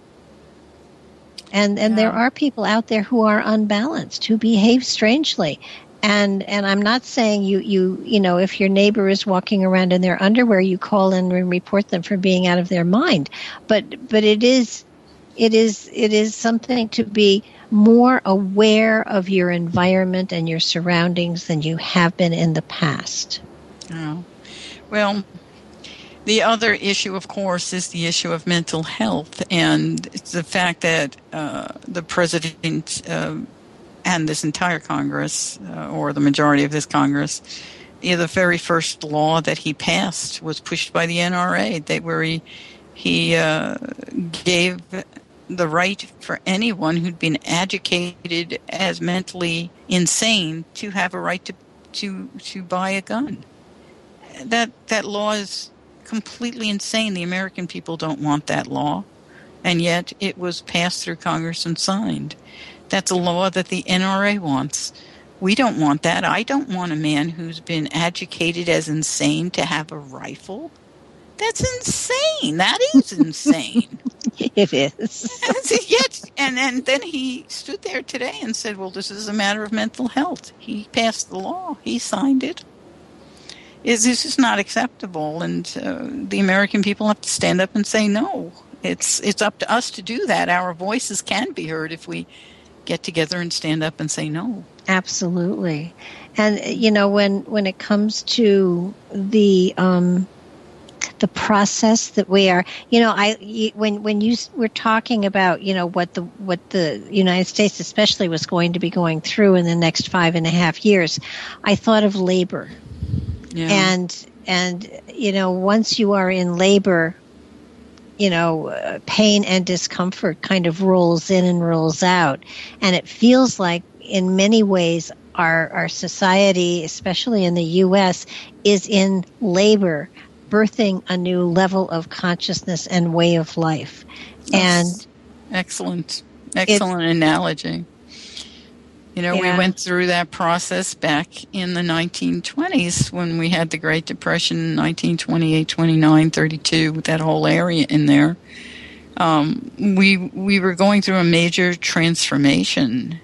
And and yeah. there are people out there who are unbalanced who behave strangely and and I'm not saying you you you know if your neighbor is walking around in their underwear you call in and report them for being out of their mind but but it is it is it is something to be more aware of your environment and your surroundings than you have been in the past. Oh. Well, the other issue, of course, is the issue of mental health and the fact that uh, the president uh, and this entire Congress, uh, or the majority of this Congress, yeah, the very first law that he passed was pushed by the NRA, that where he he uh, gave the right for anyone who'd been educated as mentally insane to have a right to to to buy a gun. That that law is completely insane. The American people don't want that law, and yet it was passed through Congress and signed. That's a law that the NRA wants. We don't want that. I don't want a man who's been educated as insane to have a rifle. That's insane. That is <laughs> insane. it is. Yet, and and then he stood there today and said, "Well, this is a matter of mental health." He passed the law. He signed it. Is this is not acceptable, and uh, the American people have to stand up and say no. It's it's up to us to do that. Our voices can be heard if we get together and stand up and say no. Absolutely, and you know when when it comes to the um, the process that we are you know i when when you were talking about you know what the what the united states especially was going to be going through in the next five and a half years i thought of labor yeah. and and you know once you are in labor you know uh, pain and discomfort kind of rolls in and rolls out and it feels like in many ways our our society especially in the US is in labor birthing a new level of consciousness and way of life. That's and excellent, excellent analogy. You know, yeah. we went through that process back in the 1920s when we had the Great Depression, 1928, 29, 32, with that whole area in there. Um, we we were going through a major transformation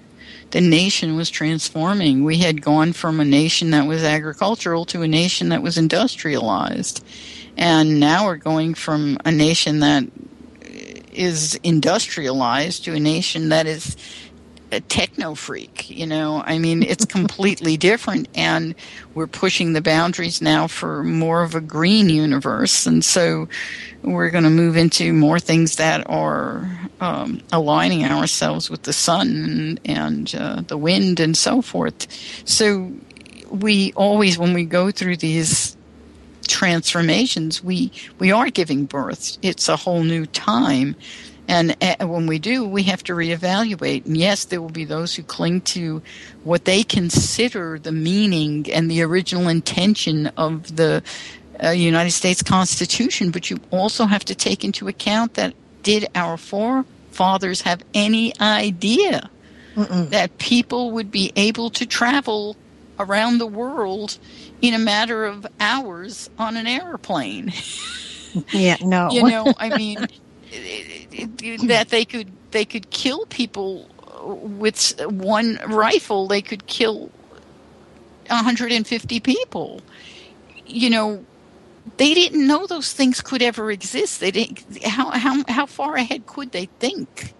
the nation was transforming. We had gone from a nation that was agricultural to a nation that was industrialized. And now we're going from a nation that is industrialized to a nation that is a techno freak. You know, I mean, it's completely different, and we're pushing the boundaries now for more of a green universe, and so we're going to move into more things that are um, aligning ourselves with the sun and, uh, the wind and so forth. So we always, when we go through these transformations, we we are giving birth. It's a whole new time. And uh, when we do, we have to reevaluate. And yes, there will be those who cling to what they consider the meaning and the original intention of the uh, United States Constitution, but you also have to take into account that did our forefathers have any idea Mm-mm. that people would be able to travel around the world in a matter of hours on an airplane? Yeah, no. <laughs> you know, I mean, that they could they could kill people with one rifle. They could kill 150 people. You know, they didn't know those things could ever exist. They didn't. How how how far ahead could they think?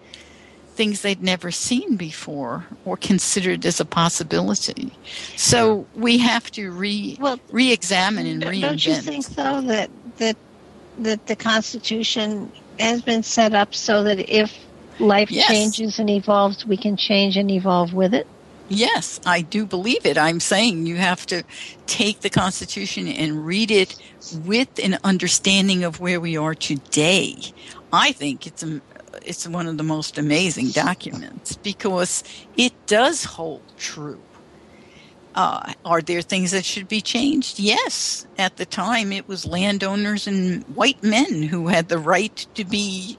Things they'd never seen before or considered as a possibility. So we have to re well, re-examine and reinvent. Don't you think though that that that the Constitution has been set up so that if life yes. changes and evolves, we can change and evolve with it? Yes, I do believe it. I'm saying you have to take the Constitution and read it with an understanding of where we are today. I think it's a, it's one of the most amazing documents because it does hold true. Uh, are there things that should be changed? Yes. At the time, it was landowners and white men who had the right to be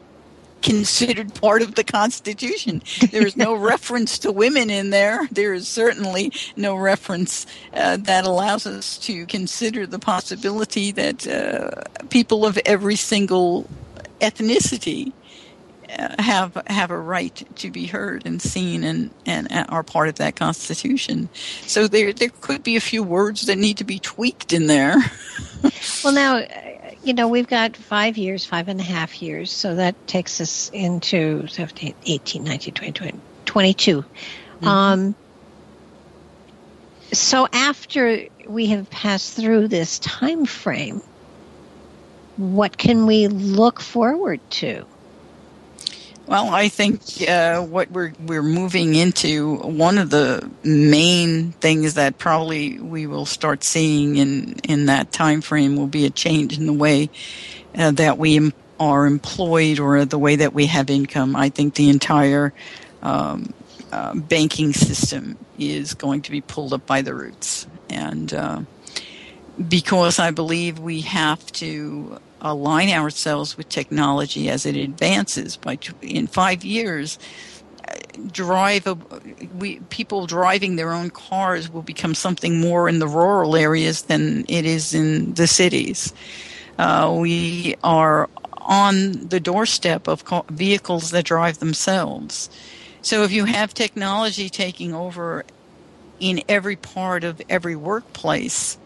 considered part of the Constitution. There is no <laughs> reference to women in there. There is certainly no reference uh, that allows us to consider the possibility that uh, people of every single ethnicity have have a right to be heard and seen and, and are part of that constitution. So there there could be a few words that need to be tweaked in there. <laughs> well, now you know, we've got five years, five and a half years, so that takes us into 17, 18, 19, 20, 20 22. Mm-hmm. Um, so after we have passed through this time frame, what can we look forward to? Well, I think uh, what we're we're moving into one of the main things that probably we will start seeing in in that time frame will be a change in the way uh, that we are employed or the way that we have income. I think the entire um, uh, banking system is going to be pulled up by the roots, and uh, because I believe we have to align ourselves with technology as it advances. By in five years, drive a, we people driving their own cars will become something more in the rural areas than it is in the cities. Uh, we are on the doorstep of vehicles that drive themselves. So if you have technology taking over in every part of every workplace,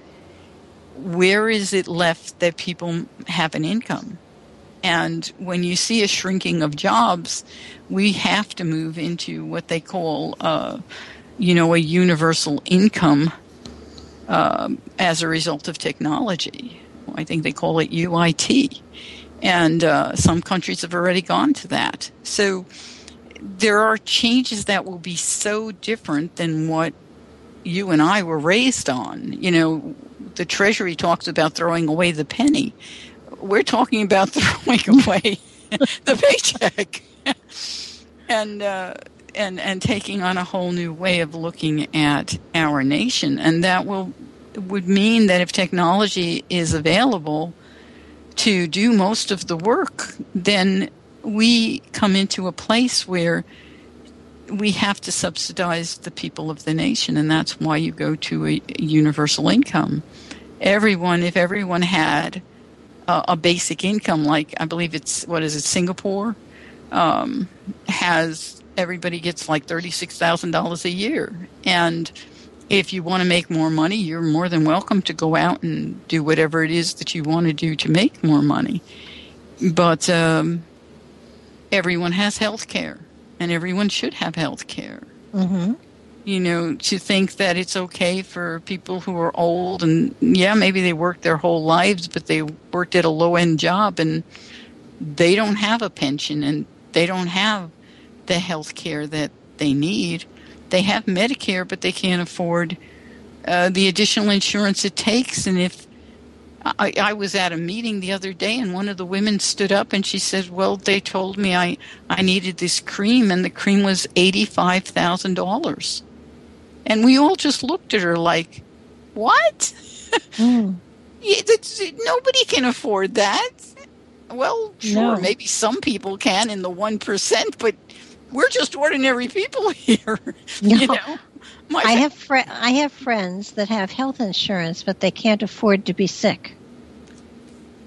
where is it left that people have an income? And when you see a shrinking of jobs, we have to move into what they call, uh, you know, a universal income um, as a result of technology. I think they call it UIT. And uh, some countries have already gone to that. So there are changes that will be so different than what you and I were raised on. You know, the Treasury talks about throwing away the penny. We're talking about <laughs> throwing away the paycheck <laughs> and uh, and and taking on a whole new way of looking at our nation, and that will would mean that if technology is available to do most of the work, then we come into a place where we have to subsidize the people of the nation, and that's why you go to a universal income. Everyone, if everyone had a, a basic income, like I believe it's what is it, Singapore, um, has everybody gets like thirty six thousand dollars a year, and if you want to make more money, you're more than welcome to go out and do whatever it is that you want to do to make more money. But um, everyone has health care, and everyone should have health care. Mm-hmm. You know, to think that it's okay for people who are old and, yeah, maybe they worked their whole lives, but they worked at a low end job and they don't have a pension and they don't have the health care that they need they have Medicare, but they can't afford uh, the additional insurance it takes. And if I, I, was at a meeting the other day, and one of the women stood up and she said, "Well, they told me I I needed this cream, and the cream was eighty five thousand dollars." And we all just looked at her like, "What? <laughs> Mm. nobody can afford that." Well, sure, no. maybe some people can in the one percent, but we're just ordinary people <laughs> here. No. You know, My I have fr- I have friends that have health insurance, but they can't afford to be sick.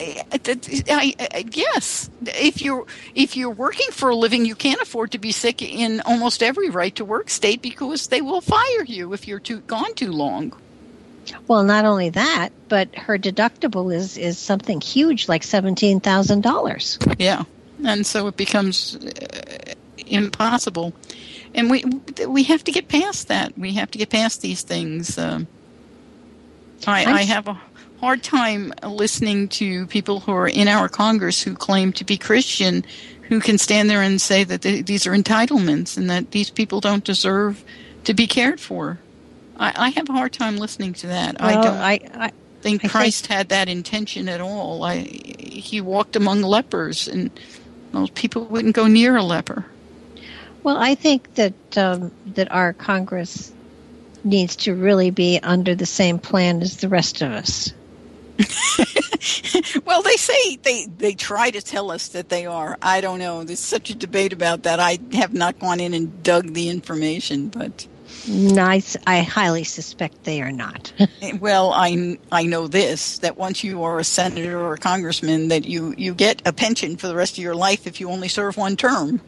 I, I, yes, if you're if you're working for a living, you can't afford to be sick in almost every right to work state because they will fire you if you're too gone too long. Well, not only that, but her deductible is is something huge, like seventeen thousand dollars. Yeah, and so it becomes uh, impossible. And we we have to get past that. We have to get past these things. Um, I, I have a hard time listening to people who are in our Congress who claim to be Christian, who can stand there and say that they, these are entitlements and that these people don't deserve to be cared for. I, I have a hard time listening to that. Well, I don't. I, I think Christ think, had that intention at all. I, he walked among lepers, and most people wouldn't go near a leper. Well, I think that um, that our Congress needs to really be under the same plan as the rest of us. <laughs> well, they say they they try to tell us that they are. I don't know. There's such a debate about that. I have not gone in and dug the information, but nice. I highly suspect they are not. <laughs> Eh, well, I I know this that once you are a senator or a congressman, that you you get a pension for the rest of your life if you only serve one term.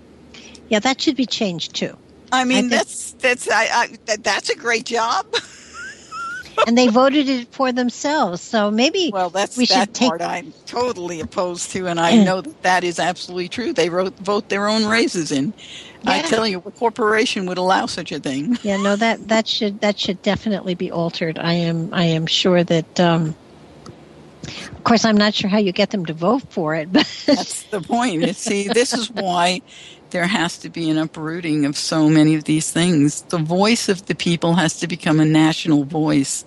Yeah, that should be changed too. I mean, I that's that's I, I, that, that's a great job. <laughs> and they voted it for themselves, so maybe well, that's we that should take... part I'm totally opposed to, and I <clears throat> know that that is absolutely true. They wrote vote their own raises in. Yeah. I tell you, a corporation would allow such a thing. Yeah, no that that should that should definitely be altered. I am I am sure that. Um, of course, I'm not sure how you get them to vote for it, but that's the point. See, this is why there has to be an uprooting of so many of these things. The voice of the people has to become a national voice.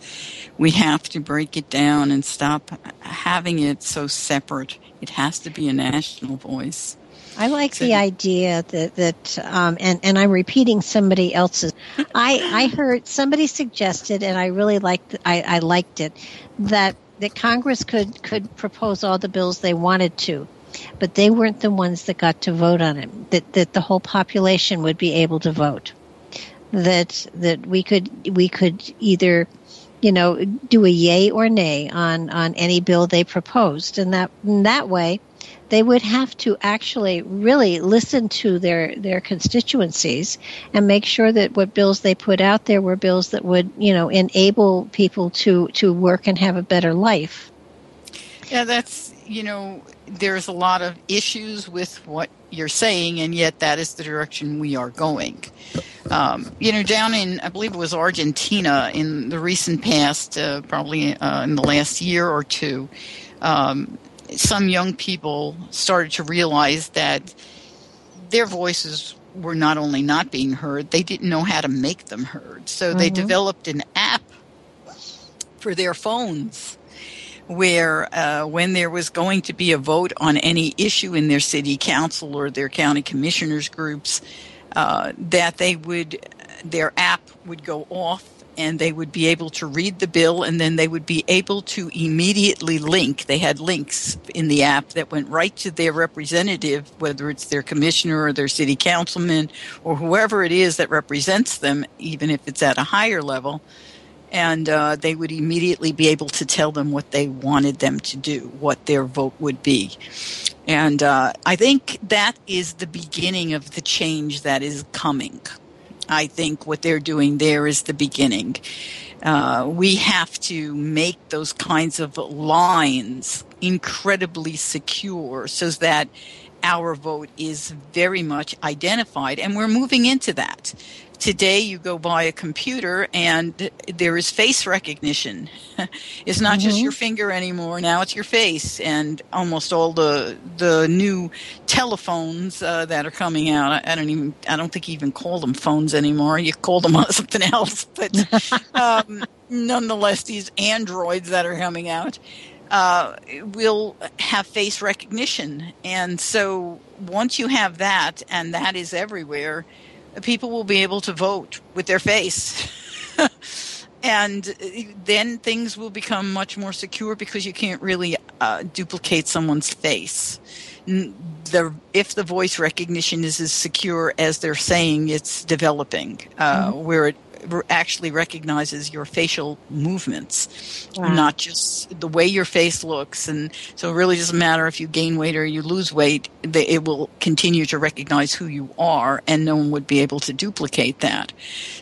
We have to break it down and stop having it so separate. It has to be a national voice. I like so, the idea that that um, and and I'm repeating somebody else's. I I heard somebody suggested, and I really liked I, I liked it that that Congress could could propose all the bills they wanted to, but they weren't the ones that got to vote on it. That that the whole population would be able to vote. That that we could we could either you know do a yay or nay on on any bill they proposed, and that in that way they would have to actually really listen to their their constituencies and make sure that what bills they put out there were bills that would you know enable people to to work and have a better life yeah that's you know there's a lot of issues with what you're saying and yet that is the direction we are going um, you know down in i believe it was argentina in the recent past uh, probably uh, in the last year or two um, some young people started to realize that their voices were not only not being heard, they didn't know how to make them heard. So mm-hmm. they developed an app for their phones where uh, when there was going to be a vote on any issue in their city council or their county commissioners groups, uh, that they would their app would go off and they would be able to read the bill and then they would be able to immediately link. They had links in the app that went right to their representative, whether it's their commissioner or their city councilman or whoever it is that represents them, even if it's at a higher level. And uh, they would immediately be able to tell them what they wanted them to do, what their vote would be. And uh, I think that is the beginning of the change that is coming. I think what they're doing there is the beginning. Uh, we have to make those kinds of lines incredibly secure so that our vote is very much identified, and we're moving into that today you go buy a computer and there is face recognition. <laughs> it's not mm-hmm. just your finger anymore. Now it's your face, and almost all the the new telephones uh, that are coming out. I, I, don't even I don't think you even call them phones anymore. You call them <laughs> something else, but <laughs> um, nonetheless, these androids that are coming out. Uh, will have face recognition. And so once you have that, and that is everywhere, people will be able to vote with their face. <laughs> and then things will become much more secure because you can't really uh, duplicate someone's face. The, if the voice recognition is as secure as they're saying it's developing, uh, mm-hmm. where it actually recognizes your facial movements, wow. not just the way your face looks. And so it really doesn't matter if you gain weight or you lose weight, it will continue to recognize who you are, and no one would be able to duplicate that.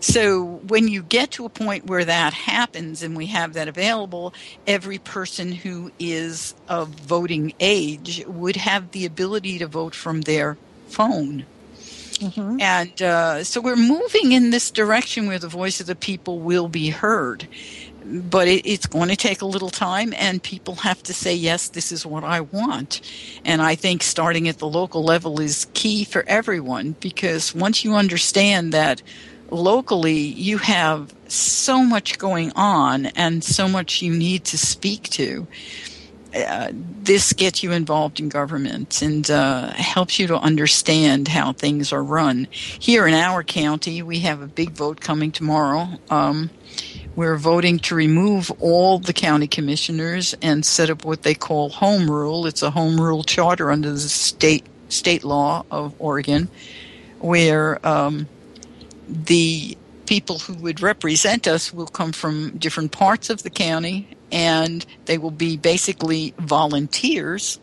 So when you get to a point where that happens and we have that available, every person who is of voting age would have the ability to vote from their phone. Mm-hmm. And uh, so we're moving in this direction where the voice of the people will be heard. But it, it's going to take a little time, and people have to say, yes, this is what I want. And I think starting at the local level is key for everyone because once you understand that locally you have so much going on and so much you need to speak to, uh, this gets you involved in government and uh, helps you to understand how things are run. Here in our county, we have a big vote coming tomorrow. Um, we're voting to remove all the county commissioners and set up what they call home rule. It's a home rule charter under the state state law of Oregon, where um, the people who would represent us will come from different parts of the county and they will be basically volunteers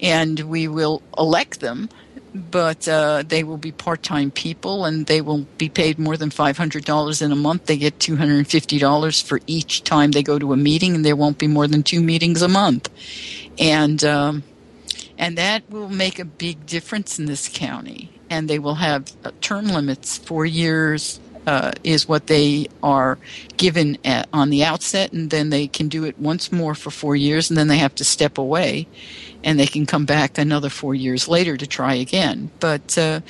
and we will elect them but uh, they will be part-time people and they will be paid more than $500 in a month. They get $250 for each time they go to a meeting and there won't be more than two meetings a month. And um, and that will make a big difference in this county and they will have uh, term limits four years uh, is what they are given at, on the outset, and then they can do it once more for four years, and then they have to step away, and they can come back another four years later to try again. But uh,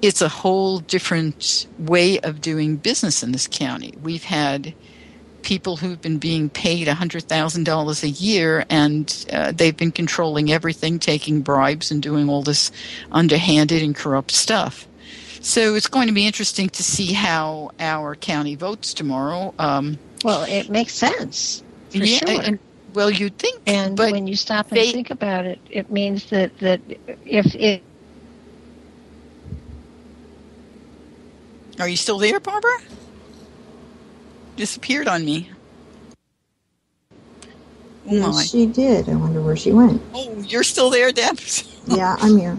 it's a whole different way of doing business in this county. We've had people who've been being paid $100,000 a year and uh, they've been controlling everything, taking bribes and doing all this underhanded and corrupt stuff. So it's going to be interesting to see how our county votes tomorrow. Um, well, it makes sense. yeah, sure. and, well, you'd think, and but when you stop and they, think about it, it means that that if it. Are you still there, Barbara? Disappeared on me. Oh she did. I wonder where she went. Oh, you're still there, Deb? <laughs> Yeah, I'm here.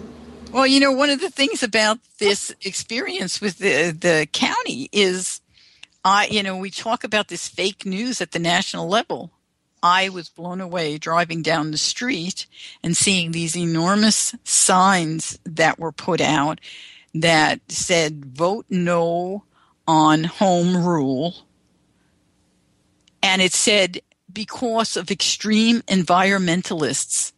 Well, you know, one of the things about this experience with the the county is, I, you know, we talk about this fake news at the national level. I was blown away driving down the street and seeing these enormous signs that were put out that said "Vote No on Home Rule," and it said because of extreme environmentalists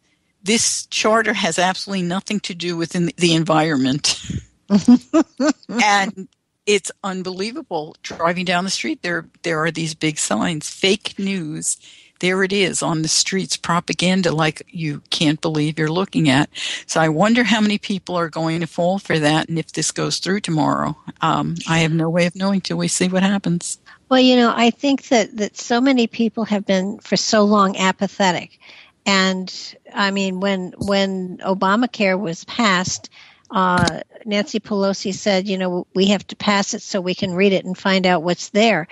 this charter has absolutely nothing to do with the environment. <laughs> and it's unbelievable. Driving down the street, there there are these big signs, fake news. There it is on the streets, propaganda like you can't believe you're looking at. So I wonder how many people are going to fall for that, and if this goes through tomorrow. Um, I have no way of knowing till we see what happens. Well, you know, I think that that so many people have been for so long apathetic and I mean, when when Obamacare was passed, uh, Nancy Pelosi said, you know, we have to pass it so we can read it and find out what's there.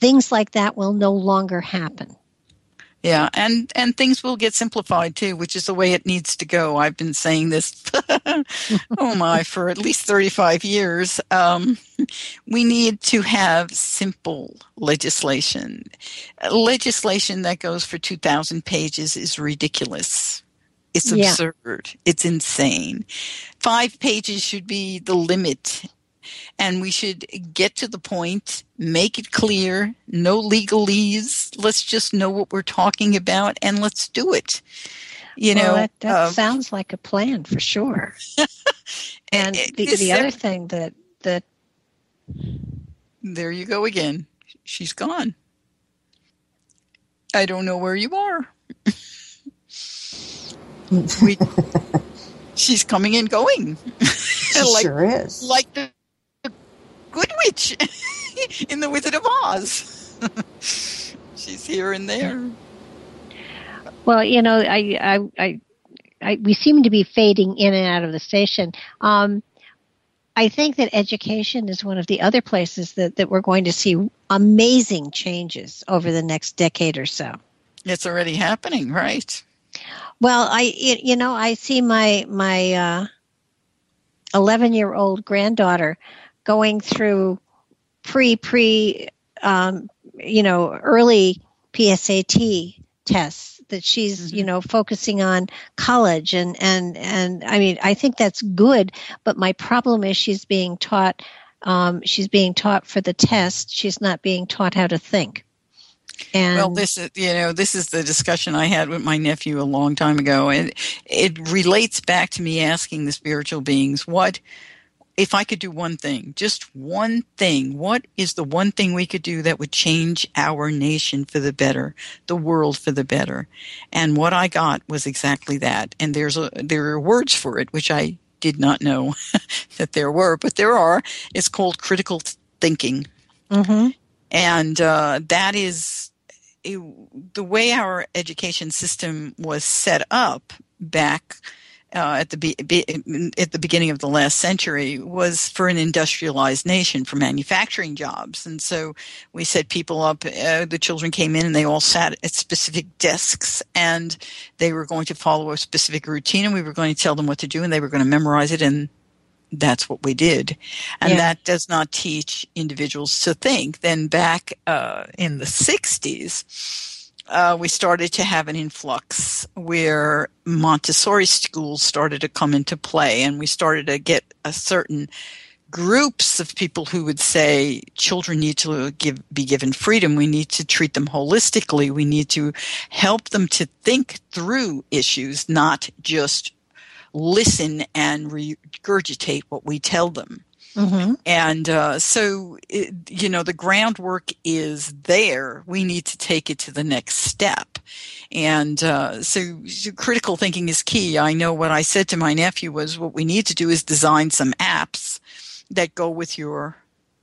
Things like that will no longer happen. Yeah, and and things will get simplified too, which is the way it needs to go. I've been saying this, <laughs> oh my, for at least thirty-five years. Um, we need to have simple legislation. Legislation that goes for two thousand pages is ridiculous. It's absurd. Yeah. It's insane. Five pages should be the limit and we should get to the point, make it clear, no legalese. Let's just know what we're talking about and let's do it. You well, know, that, that uh, sounds like a plan for sure. <laughs> and the, the other thing that that there you go again. She's gone. I don't know where you are. <laughs> we, she's coming and going. <laughs> She like, sure is. Like the good witch <laughs> in the Wizard of Oz. <laughs> She's here and there. Well, you know, I, I, I, I, we seem to be fading in and out of the station. Um, I think that education is one of the other places that, that we're going to see amazing changes over the next decade or so. It's already happening, right? Well, I, you know, I see my my uh, eleven year old granddaughter going through pre pre um, you know early PSAT tests that she's mm-hmm. you know focusing on college and and and I mean I think that's good but my problem is she's being taught um, she's being taught for the test she's not being taught how to think and well, this is you know this is the discussion I had with my nephew a long time ago, and it relates back to me asking the spiritual beings what if I could do one thing, just one thing, what is the one thing we could do that would change our nation for the better, the world for the better? And what I got was exactly that. And there's a, there are words for it, which I did not know <laughs> that there were, but there are. It's called critical thinking. Mm-hmm. And uh, that is it, the way our education system was set up back uh, at the be, be, at the beginning of the last century was for an industrialized nation for manufacturing jobs, and so we set people up. Uh, the children came in and they all sat at specific desks, and they were going to follow a specific routine, and we were going to tell them what to do, and they were going to memorize it, and that's what we did, and yeah. that does not teach individuals to think. Then back uh, in the '60s uh, we started to have an influx where Montessori schools started to come into play, and we started to get a certain groups of people who would say children need to give, be given freedom. We need to treat them holistically. We need to help them to think through issues, not just listen and regurgitate what we tell them. Mm-hmm. And uh, so, it, you know, the groundwork is there. We need to take it to the next step. And uh, so, so, critical thinking is key. I know what I said to my nephew was what we need to do is design some apps that go with your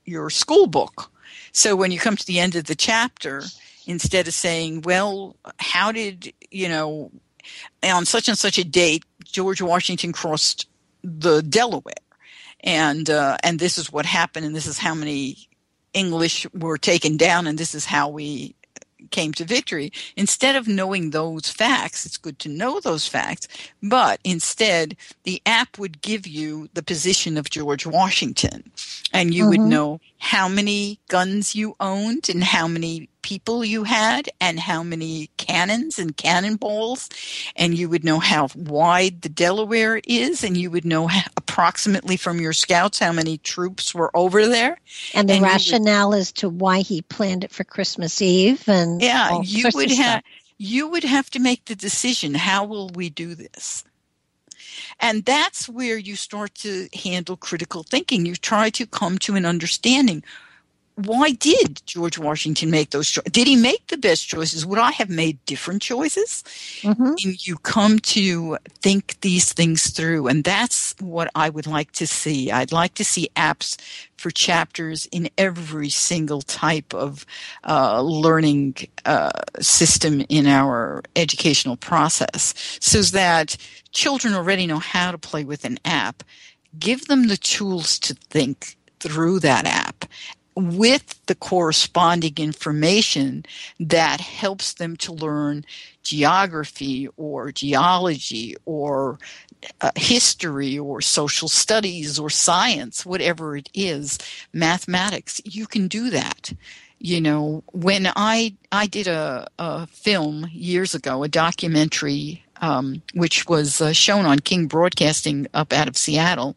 your school book. So when you come to the end of the chapter, instead of saying, "Well, how did you know on such and such a date George Washington crossed the Delaware?" And uh, and this is what happened, and this is how many English were taken down, and this is how we came to victory. Instead of knowing those facts, it's good to know those facts, but instead the app would give you the position of George Washington and you mm-hmm. would know how many guns you owned and how many people you had and how many cannons and cannonballs. And you would know how wide the Delaware is and you would know approximately from your scouts how many troops were over there. And the and rationale would, as to why he planned it for Christmas Eve and yeah you would have you would have to make the decision how will we do this and that's where you start to handle critical thinking. You try to come to an understanding why did George Washington make those choices? Did he make the best choices? Would I have made different choices? Mm-hmm. You come to think these things through, and that's what I would like to see. I'd like to see apps for chapters in every single type of uh, learning uh, system in our educational process so that children already know how to play with an app. Give them the tools to think through that app with the corresponding information that helps them to learn geography or geology or uh, history or social studies or science, whatever it is, mathematics, you can do that. You know, when I I did a, a film years ago, a documentary, um, which was uh, shown on King Broadcasting up out of Seattle,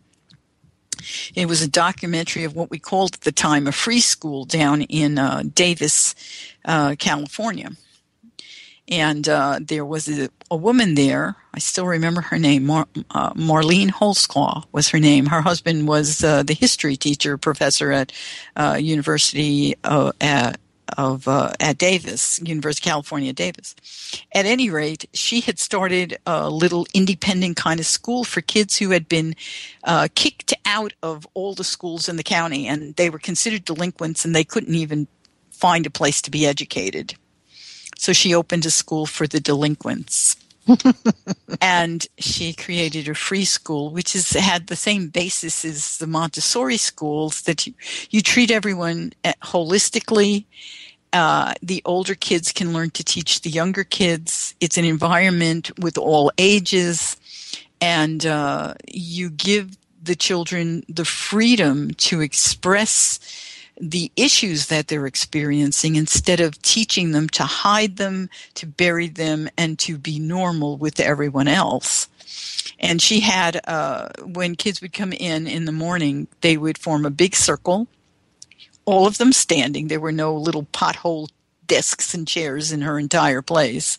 it was a documentary of what we called at the time a free school down in uh, Davis, uh, California. And uh, there was a, a, woman there. I still remember her name. Mar- uh, Marlene Holzclaw was her name. Her husband was uh, the history teacher professor at uh, University at of uh, at Davis, University of California, Davis. At any rate, she had started a little independent kind of school for kids who had been uh, kicked out of all the schools in the county, and they were considered delinquents, and they couldn't even find a place to be educated. So she opened a school for the delinquents. <laughs> and she created a free school, which has had the same basis as the Montessori schools that you, you treat everyone eh, holistically. Uh, the older kids can learn to teach the younger kids. It's an environment with all ages, and uh, you give the children the freedom to express the issues that they're experiencing instead of teaching them to hide them, to bury them, and to be normal with everyone else. And she had, uh, when kids would come in in the morning, they would form a big circle, all of them standing. There were no little pothole desks and chairs in her entire place.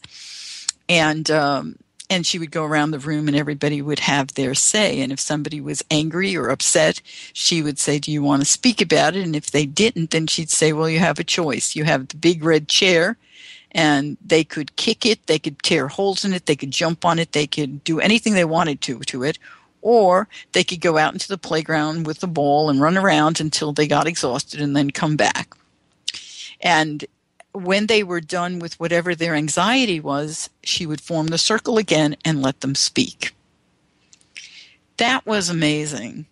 And um, and she would go around the room and everybody would have their say. And if somebody was angry or upset she would say do you want to speak about it? And if they didn't then she'd say well you have a choice. You have the big red chair and they could kick it they could tear holes in it they could jump on it they could do anything they wanted to to it or they could go out into the playground with the ball and run around until they got exhausted and then come back. And when they were done with whatever their anxiety was, she would form the circle again and let them speak. That was amazing.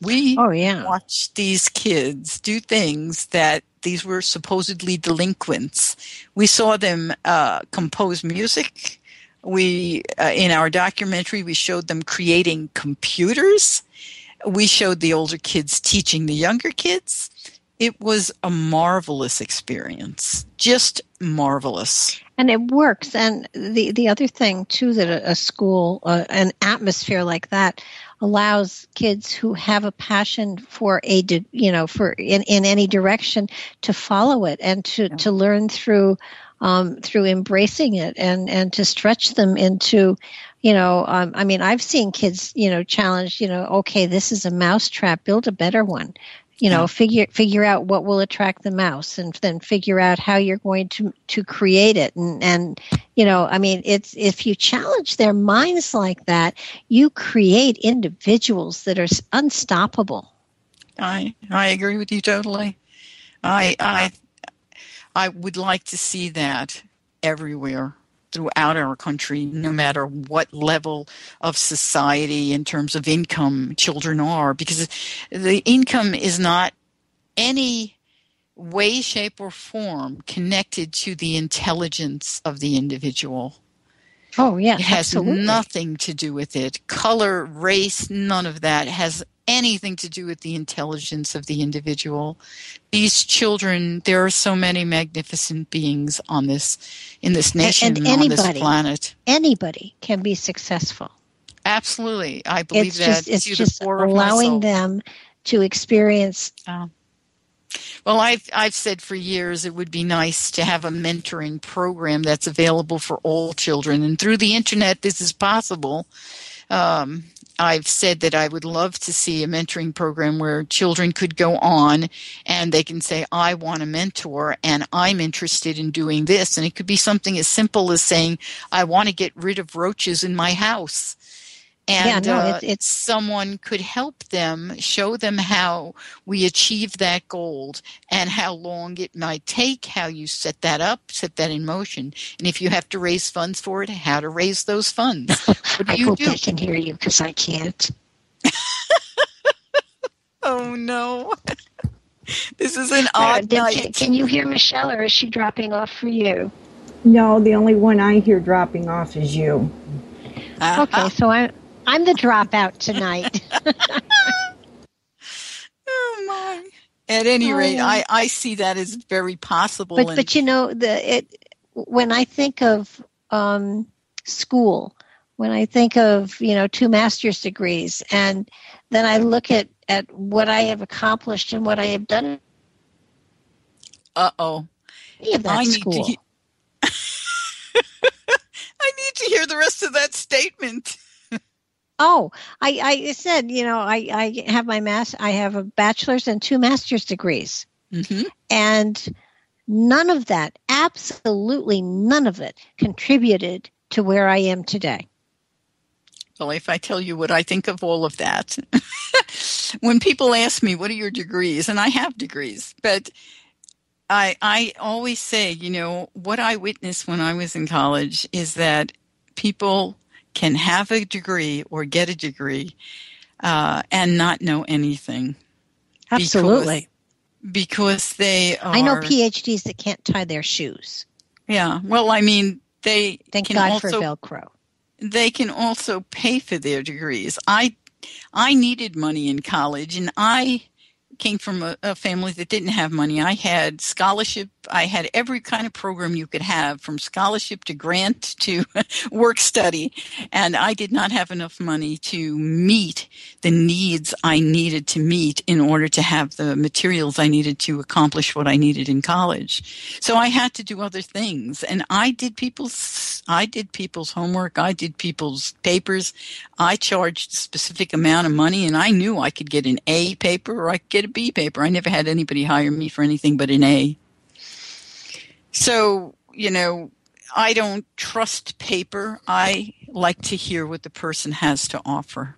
We oh, yeah. watched these kids do things that these were supposedly delinquents. We saw them uh, compose music. We, uh, in our documentary, we showed them creating computers. We showed the older kids teaching the younger kids it was a marvelous experience. Just marvelous. And it works. And the the other thing too that a, a school uh, an atmosphere like that allows kids who have a passion for a you know for in, in any direction to follow it and to yeah. to learn through um, through embracing it and and to stretch them into you know um, i mean i've seen kids you know challenge you know okay this is a mouse trap build a better one you know mm-hmm. figure figure out what will attract the mouse and then figure out how you're going to to create it. And and you know i mean it's if you challenge their minds like that you create individuals that are unstoppable. I i agree with you totally. I i i would like to see that everywhere throughout our country, no matter what level of society in terms of income children are, because the income is not any way, shape, or form connected to the intelligence of the individual. Oh, yeah, It has absolutely. nothing to do with it. Color, race, none of that has anything to do with the intelligence of the individual. These children, there are so many magnificent beings on this, in this nation, and on this anybody. planet. Anybody can be successful. Absolutely, I believe It's that just it's just core of my soul. allowing them to experience. Oh. Well, I've I've said for years it would be nice to have a mentoring program that's available for all children, and through the internet, this is possible. Um, I've said that I would love to see a mentoring program where children could go on and they can say, "I want a mentor, and I'm interested in doing this," and it could be something as simple as saying, "I want to get rid of roaches in my house." And Yeah, no, uh, it's- it's- someone could help them, show them how we achieve that goal and how long it might take, how you set that up, set that in motion. And if you have to raise funds for it, how to raise those funds. <laughs> What do I you hope do? I can hear you because I can't. <laughs> Oh no. <laughs> this is an Uh, odd did- night. can, can you hear Michelle, or is she dropping off for you? No, the only one I hear dropping off is you. Okay, so I I'm the dropout tonight. <laughs> Oh my. At any rate, Oh. I, I see that as very possible. but and but you know the it when I think of um, school, when I think of you know two master's degrees, and then I look at at what I have accomplished and what I have done uh oh. I need to he- <laughs> I need to hear the rest of that statement. Oh, I, I said, you know, I, I have my mass, I have a bachelor's and two master's degrees. hmm And none of that, absolutely none of it contributed to where I am today. Well, if I tell you what I think of all of that, <laughs> when people ask me, what are your degrees? And I have degrees, but I, I always say, you know, what I witnessed when I was in college is that people can have a degree or get a degree uh, and not know anything Absolutely. because they are. I know PhDs that can't tie their shoes. Yeah. Well, I mean, they Thank can God also for Velcro. they can also pay for their degrees. I I needed money in college and I came from a, a family that didn't have money. I had scholarship, I had every kind of program you could have from scholarship to grant to <laughs> work study and I did not have enough money to meet the needs I needed to meet in order to have the materials I needed to accomplish what I needed in college. So I had to do other things and I did people's I did people's homework, I did people's papers. I charged a specific amount of money and I knew I could get an A paper or I could get a B paper. I never had anybody hire me for anything but an A. So, you know, I don't trust paper. I like to hear what the person has to offer.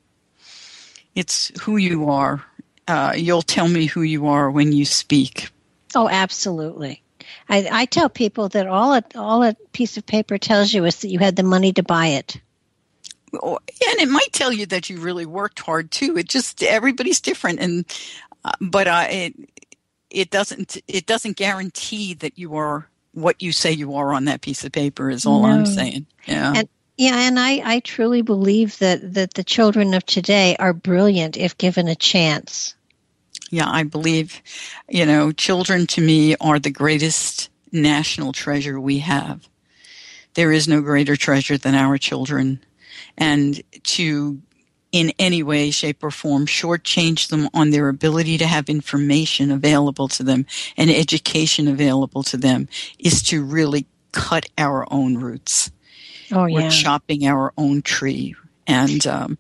It's who you are. Uh, you'll tell me who you are when you speak. Oh, absolutely. I, I tell people that all a, all a piece of paper tells you is that you had the money to buy it. Or- and it might tell you that you really worked hard too. It just everybody's different, and uh, but uh, it it doesn't it doesn't guarantee that you are what you say you are on that piece of paper. Is all I'm saying. Yeah. And yeah, and I, I truly believe that, that the children of today are brilliant if given a chance. Yeah, I believe, you know, children to me are the greatest national treasure we have. There is no greater treasure than our children. And to, in any way, shape, or form, shortchange them on their ability to have information available to them and education available to them is to really cut our own roots. Oh yeah. We're chopping our own tree. And um,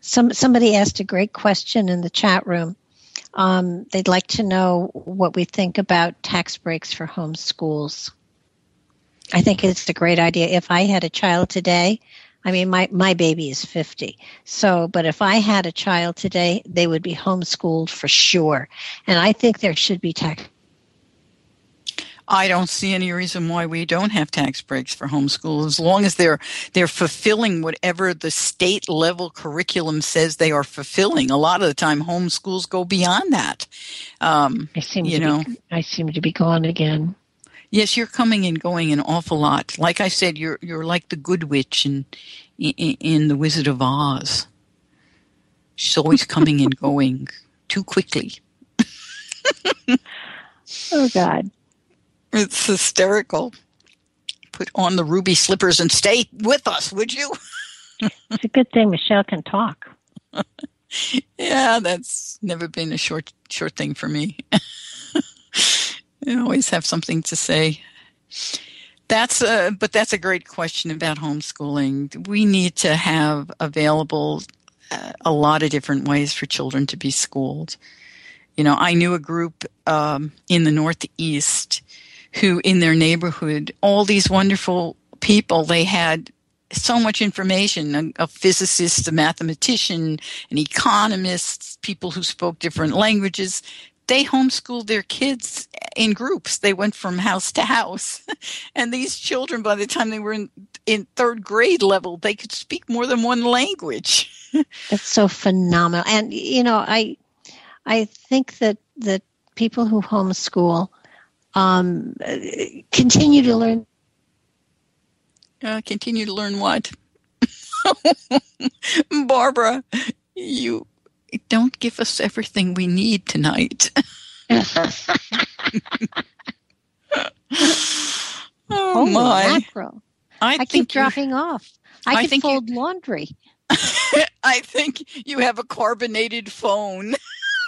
Some somebody asked a great question in the chat room. Um, they'd like to know what we think about tax breaks for home schools. I think it's a great idea. If I had a child today, I mean, my, my baby is 50. So, but if I had a child today, they would be homeschooled for sure. And I think there should be tax I don't see any reason why we don't have tax breaks for homeschool as long as they're they're fulfilling whatever the state level curriculum says they are fulfilling. A lot of the time, homeschools go beyond that. Um, I seem you to know, be, I seem to be gone again. Yes, you're coming and going an awful lot. Like I said, you're you're like the good witch in in, in the Wizard of Oz. She's always coming and <laughs> going too quickly. Oh God. It's hysterical. Put on the ruby slippers and stay with us, would you? <laughs> It's a good thing Michelle can talk. <laughs> Yeah, that's never been a short short thing for me. I always have something to say. That's a, but that's a great question about homeschooling. We need to have available uh, a lot of different ways for children to be schooled. You know, I knew a group um, in the Northeast who, in their neighborhood, all these wonderful people, they had so much information a, a physicist, a mathematician, an economist, people who spoke different languages. They homeschooled their kids in groups. They went from house to house. <laughs> and these children, by the time they were in, in third grade level, they could speak more than one language. <laughs> That's so phenomenal. And you know, I I think that that people who homeschool um, continue to learn Uh, continue to learn what? <laughs> Barbara, you don't give us everything we need tonight. Oh Holy my! mackerel. I, I keep dropping off. I, I can think you- fold laundry. <laughs> I think you have a carbonated phone.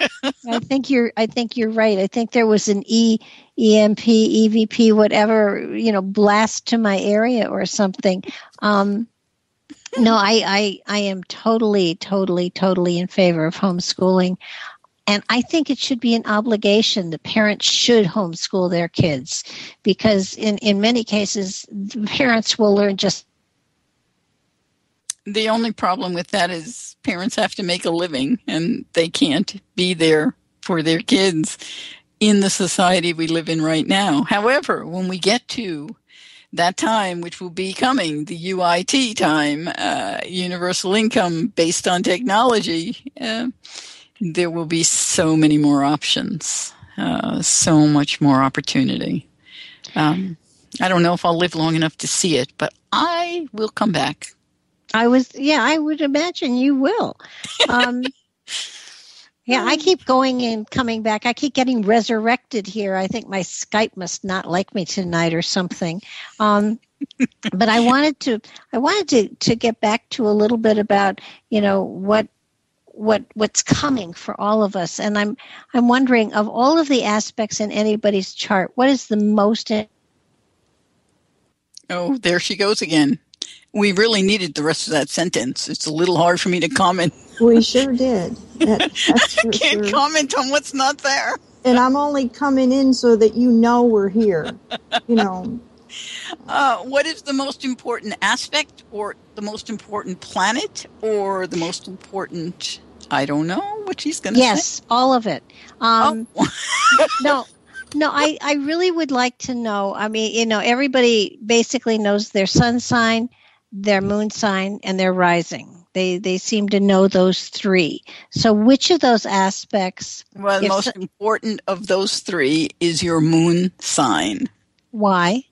<laughs> I think you're. I think you're right. I think there was an E, EMP, EVP, whatever you know, blast to my area or something. Um, no, I, I, I am totally, totally, totally in favor of homeschooling, and I think it should be an obligation. The parents should homeschool their kids because, in in many cases, the parents will learn just The only problem with that is parents have to make a living and they can't be there for their kids in the society we live in right now. However, when we get to that time, which will be coming, the UIT time, uh, universal income based on technology, uh, there will be so many more options, uh, so much more opportunity. Um, I don't know if I'll live long enough to see it, but I will come back. I was, yeah, I would imagine you will. Um, <laughs> yeah, I keep going and coming back. I keep getting resurrected here. I think my Skype must not like me tonight or something. Um, but I wanted to, I wanted to, to get back to a little bit about, you know, what, what, what's coming for all of us. And I'm, I'm wondering of all of the aspects in anybody's chart, what is the most Oh, there she goes again. We really needed the rest of that sentence. It's a little hard for me to comment. We sure did. That, <laughs> that's I can't sure. comment on what's not there. And I'm only coming in so that you know we're here. You know, <laughs> Uh, what is the most important aspect, or the most important planet, or the most important? I don't know what she's going to say? Yes, all of it. Um, Oh. <laughs> no, no, I, I really would like to know. I mean, you know, everybody basically knows their sun sign, their moon sign, and their rising. They they seem to know those three. So, which of those aspects? well, the most so- important of those three is your moon sign. Why?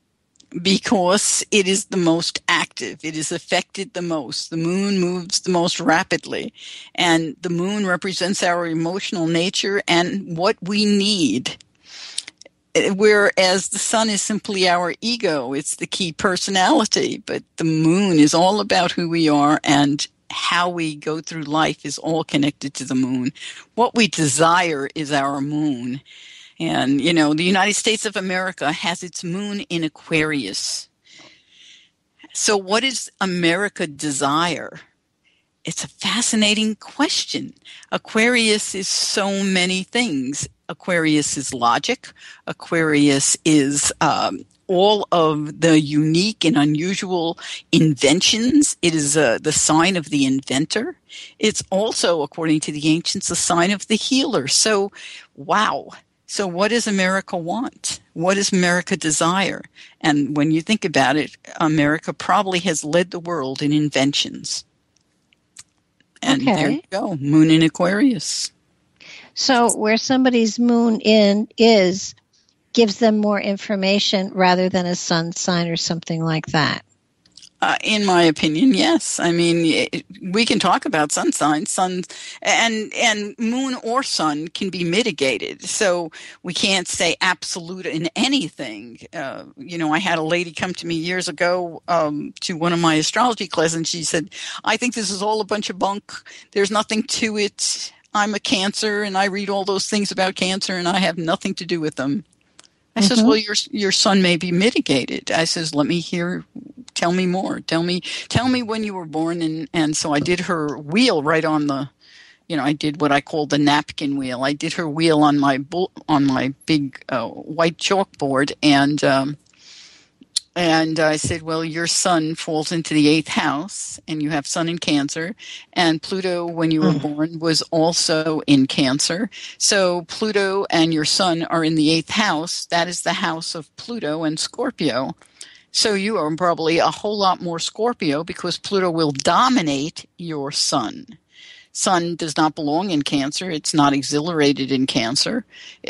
Because it is the most active. It is affected the most. The moon moves the most rapidly. And the moon represents our emotional nature and what we need. Whereas the sun is simply our ego, it's the key personality. But the moon is all about who we are and how we go through life is all connected to the moon. What we desire is our moon. And, you know, the United States of America has its moon in Aquarius. So, what does America desire? It's a fascinating question. Aquarius is so many things. Aquarius is logic. Aquarius is um, all of the unique and unusual inventions. It is uh, the sign of the inventor. It's also, according to the ancients, a sign of the healer. So, wow. So, what does America want? what does America desire? And when you think about it, America probably has led the world in inventions. And Okay. there you go, Moon in Aquarius. So where somebody's moon in is gives them more information rather than a sun sign or something like that. Uh, in my opinion, yes. I mean, it, we can talk about sun signs, sun and and moon or sun can be mitigated. So we can't say absolute in anything. Uh, you know, I had a lady come to me years ago um, to one of my astrology classes, and she said, "I think this is all a bunch of bunk. There's nothing to it. I'm a Cancer, and I read all those things about Cancer, and I have nothing to do with them." I says, Mhm. "Well, your your sun may be mitigated." I says, "Let me hear tell me more tell me tell me when you were born and and so i did her wheel right on the you know i did what i call the napkin wheel i did her wheel on my bull, on my big uh, white chalkboard and um and I said, well, your sun falls into the eighth house, and you have sun in Cancer, and Pluto, when you were Mm. born, was also in Cancer. So Pluto and your sun are in the eighth house. That is the house of Pluto and Scorpio. So you are probably a whole lot more Scorpio because Pluto will dominate your sun. Sun does not belong in Cancer. It's not exhilarated in Cancer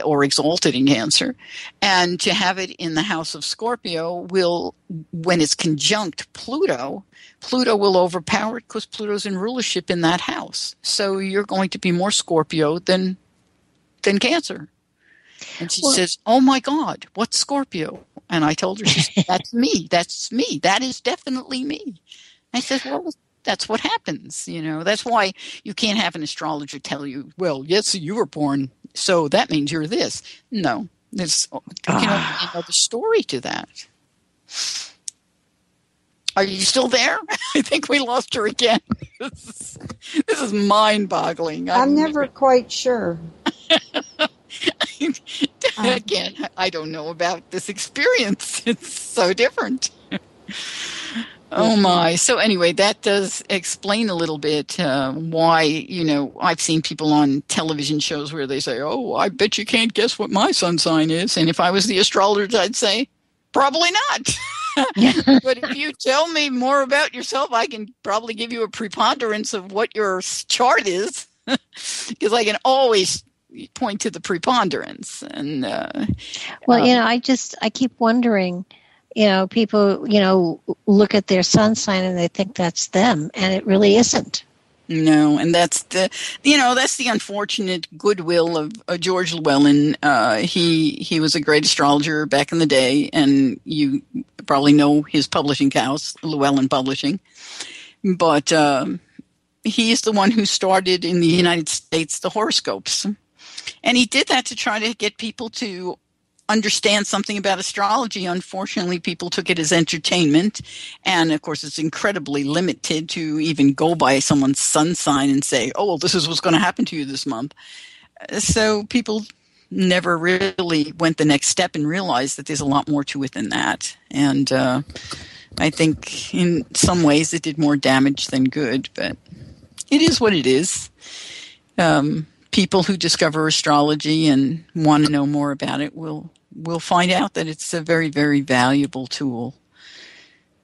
or exalted in Cancer. And to have it in the house of Scorpio will, when it's conjunct Pluto, Pluto will overpower it because Pluto's in rulership in that house. So you're going to be more Scorpio than than Cancer. And she Well- says, "Oh my God, what's Scorpio?" And I told her, said, "That's me. That's me. That is definitely me." I said, "Well, that's what happens. You know, that's why you can't have an astrologer tell you, well, yes, you were born, so that means you're this. No, there's you know, ah. another story to that. Are you still there? <laughs> I think we lost her again. this <laughs> is, this is mind-boggling. I'm never quite sure. <laughs> again. I don't know about this experience. It's so different. Oh my! So anyway, that does explain a little bit uh, why you know I've seen people on television shows where they say, "Oh, I bet you can't guess what my sun sign is," and if I was the astrologer, I'd say, "Probably not." <laughs> but if you tell me more about yourself, I can probably give you a preponderance of what your chart is, <laughs> because I can always point to the preponderance. And uh, Well, you Um, know, I just I keep wondering, you know, people, you know, look at their sun sign and they think that's them, and it really isn't. No, and that's the you know that's the unfortunate goodwill of uh, George Llewellyn. Uh, he he was a great astrologer back in the day, and you probably know his publishing house, Llewellyn Publishing. But um, he is the one who started in the United States the horoscopes, and he did that to try to get people to understand something about astrology. Unfortunately, people took it as entertainment. And of course, it's incredibly limited to even go by someone's sun sign and say, oh, well, this is what's going to happen to you this month. So people never really went the next step and realized that there's a lot more to it than that. And uh, I think in some ways it did more damage than good, but it is what it is. Um, people who discover astrology and want to know more about it will will find out that it's a very very valuable tool.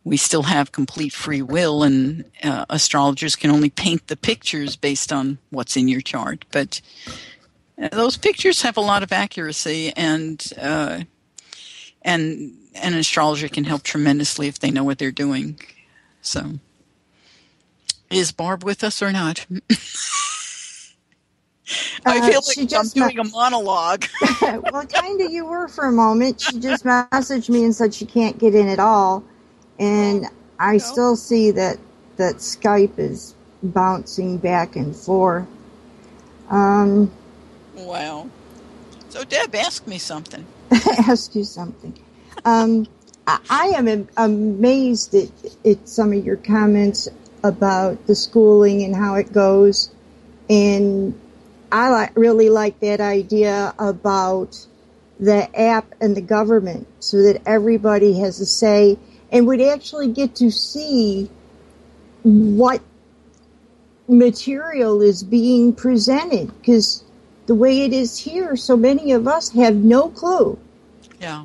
We still have complete free will, and uh, astrologers can only paint the pictures based on what's in your chart. But uh, those pictures have a lot of accuracy, and uh, and an astrologer can help tremendously if they know what they're doing. So, is Barb with us or not? <laughs> I Uh, feel she like I'm doing a monologue. <laughs> well, kind of you were for a moment. She just messaged me and said she can't get in at all, and I still see that that Skype is bouncing back and forth. Um, wow. So, Deb, ask me something. <laughs> ask you something. Um, I, I am am- amazed at, at some of your comments about the schooling and how it goes, and I like really like that idea about the app and the government, so that everybody has a say and would actually get to see what material is being presented because the way it is here, so many of us have no clue. Yeah.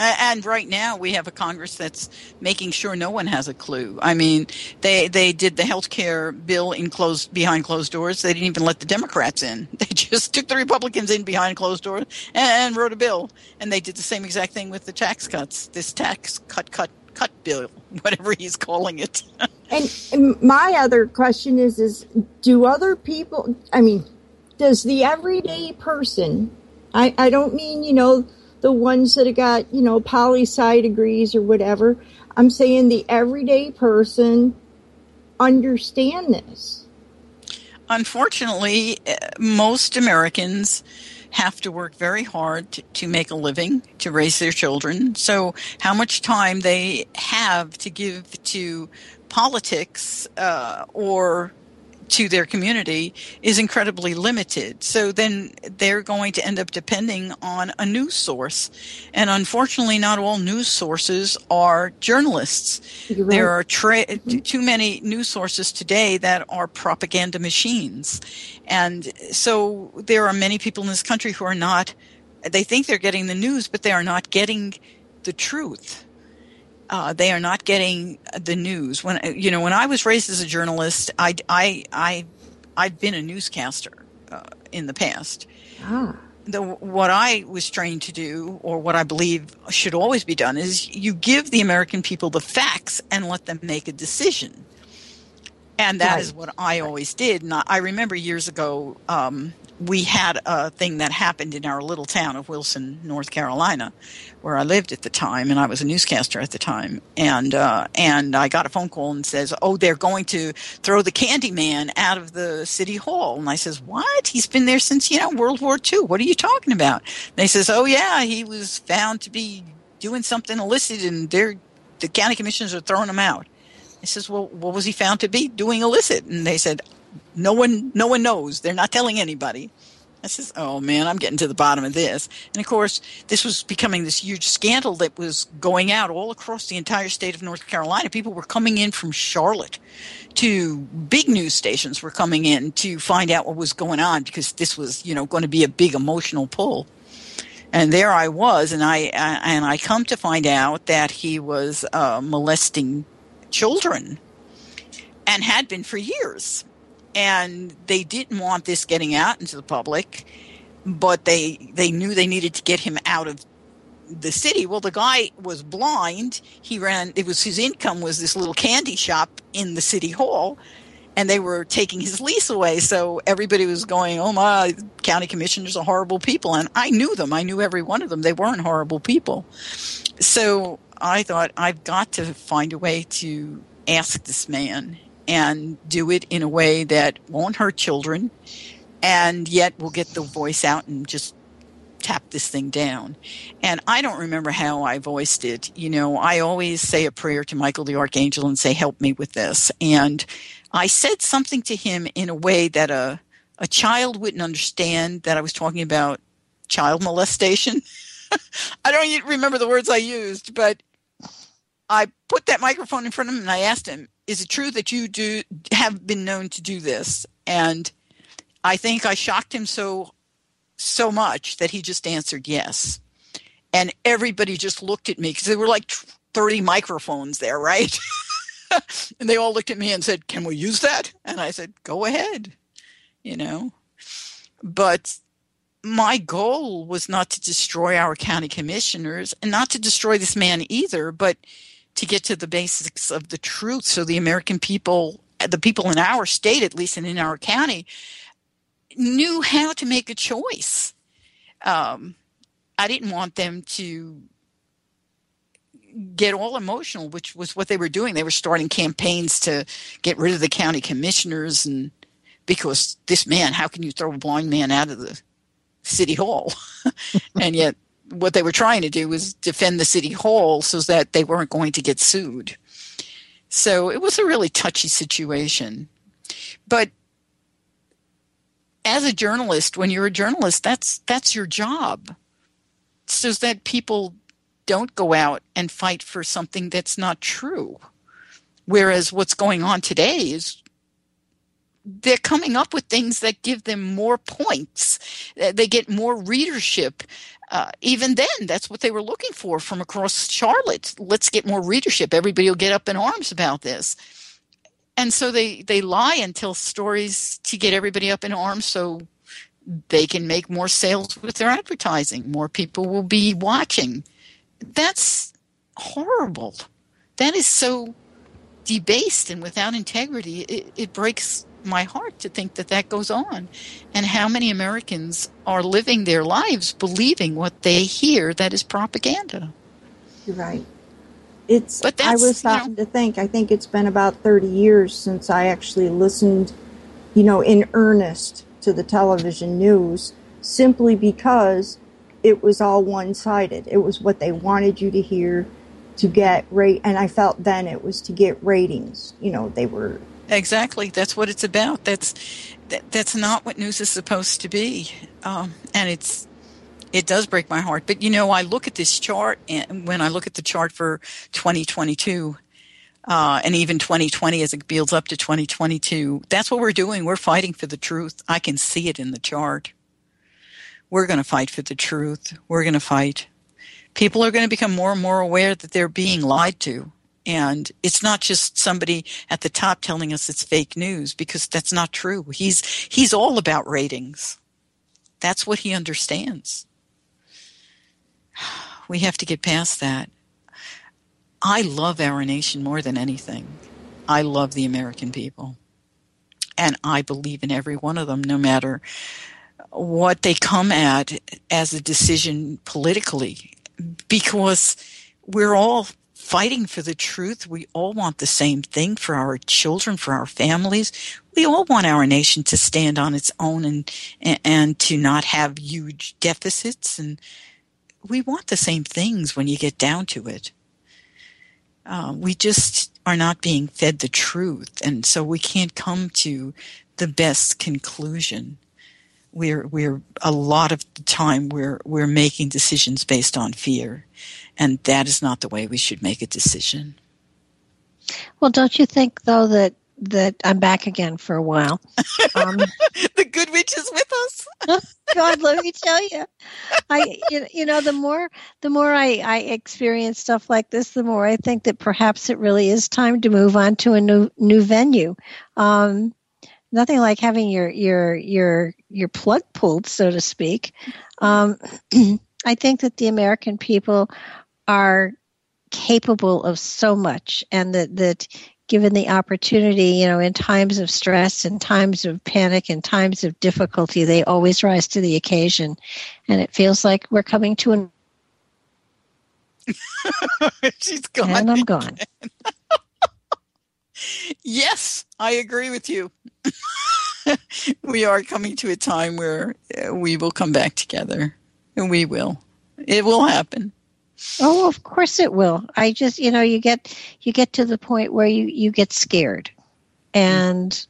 And right now we have a Congress that's making sure no one has a clue. I mean, they they did the health care bill in closed behind closed doors. They didn't even let the Democrats in. <laughs> They just took the Republicans in behind closed doors and wrote a bill. And they did the same exact thing with the tax cuts. This tax cut cut cut bill, <laughs> whatever he's calling it. <laughs> and my other question is is do other people I mean, does the everyday person I, I don't mean, you know, the ones that have got, you know, poli sci degrees or whatever. I'm saying the everyday person understand this. Unfortunately, uh, most Americans have to work very hard to, to, make a living, to raise their children. So, how much time they have to give to politics uh, or to their community is incredibly limited. So then they're going to end up depending on a news source. And unfortunately, not all news sources are journalists. Right. There are tra- mm-hmm. too many news sources today that are propaganda machines. And so there are many people in this country who are not, they think they're getting the news, but they are not getting the truth uh, they are not getting the news. When you know, when I was raised as a journalist, I I I I've been a newscaster uh, in the past. Ah. The, what I was trained to do, or what I believe should always be done, is you give the American people the facts and let them make a decision. And that right. is what I always did. And I remember years ago, um, we had a thing that happened in our little town of Wilson, North Carolina, where I lived at the time, and I was a newscaster at the time. And uh, and I got a phone call and says, "Oh, they're going to throw the Candy Man out of the city hall." And I says, "What? He's been there since you know World War II. What are you talking about?" And they says, "Oh yeah, he was found to be doing something illicit, and they're the county commissioners are throwing him out." I says, "Well, what was he found to be doing illicit?" And they said, no one, no one knows. They're not telling anybody. I says, oh man, I'm getting to the bottom of this. And of course, this was becoming this huge scandal that was going out all across the entire state of North Carolina. People were coming in from Charlotte to big news stations were coming in to find out what was going on because this was, you know, going to be a big emotional pull. And there I was, and I and I come to find out that he was uh, molesting children, and had been for years and they didn't want this getting out into the public but they they knew they needed to get him out of the city. Well the guy was blind. He ran it was his income was this little candy shop in the city hall and they were taking his lease away. So everybody was going oh my county commissioners are horrible people. And i knew them. I knew every one of them. They weren't horrible people. So i thought i've got to find a way to ask this man and do it in a way that won't hurt children and yet will get the voice out and just tap this thing down. And I don't remember how I voiced it. You know, I always say a prayer to Michael the Archangel and say, help me with this. And I said something to him in a way that a, a child wouldn't understand that I was talking about child molestation. <laughs> I don't remember the words I used, but I put that microphone in front of him and I asked him, is it true that you do have been known to do this? And I think I shocked him so so much that he just answered yes. And everybody just looked at me because there were like 30 microphones there, right? <laughs> and they all looked at me and said, "Can we use that?" And I said, "Go ahead." You know. But my goal was not to destroy our county commissioners and not to destroy this man either, but to get to the basics of the truth so the American people, the people in our state, at least and in our county, knew how to make a choice. Um, I didn't want them to get all emotional, which was what they were doing. They were starting campaigns to get rid of the county commissioners and because this man, how can you throw a blind man out of the city hall? <laughs> and yet what they were trying to do was defend the city hall so that they weren't going to get sued. So it was a really touchy situation. But as a journalist, when you're a journalist, that's that's your job. So that people don't go out and fight for something that's not true. Whereas what's going on today is they're coming up with things that give them more points. They get more readership. Uh, even then, that's what they were looking for from across Charlotte. Let's get more readership. Everybody will get up in arms about this. And so they, they lie and tell stories to get everybody up in arms so they can make more sales with their advertising. More people will be watching. That's horrible. That is so debased and without integrity. It, it breaks my heart to think that that goes on and how many Americans are living their lives believing what they hear that is propaganda. You're right. It's but I was starting you know, to think I think it's been about 30 years since I actually listened, you know, in earnest to the television news simply because it was all one-sided. It was what they wanted you to hear to get rate and I felt then it was to get ratings. You know, they were Exactly. That's what it's about. That's that, that's not what news is supposed to be. Um, and it's it does break my heart. But you know, I look at this chart, and when I look at the chart for 2022, uh, and even 2020 as it builds up to 2022, that's what we're doing. We're fighting for the truth. I can see it in the chart. We're going to fight for the truth. We're going to fight. People are going to become more and more aware that they're being lied to. And it's not just somebody at the top telling us it's fake news because that's not true. He's, he's all about ratings. That's what he understands. <sighs> We have to get past that. I love our nation more than anything. I love the American people. And I believe in every one of them, no matter what they come at as a decision politically, because we're all fighting for the truth. We all want the same thing for our children, for our families. We all want our nation to stand on its own and, and to not have huge deficits. And we want the same things when you get down to it. Uh, we just are not being fed the truth, and so we can't come to the best conclusion. We're we're a lot of the time we're we're making decisions based on fear, and that is not the way we should make a decision. Well, don't you think though that that I'm back again for a while. <laughs> Um, the good witch is with us. <laughs> God, let me tell you, I you, you know the more the more I, I experience stuff like this, the more I think that perhaps it really is time to move on to a new new venue. Um, nothing like having your your your your plug pulled, so to speak. Um, <clears throat> I think that the American people are capable of so much, and that that given the opportunity, you know, in times of stress and times of panic and times of difficulty, they always rise to the occasion. And it feels like we're coming to an. <laughs> She's gone. And I'm gone. <laughs> yes, I agree with you. <laughs> we are coming to a time where uh, we will come back together. And we will. It will happen. Oh, of course it will. I just, you know, you get you get to the point where you you get scared, and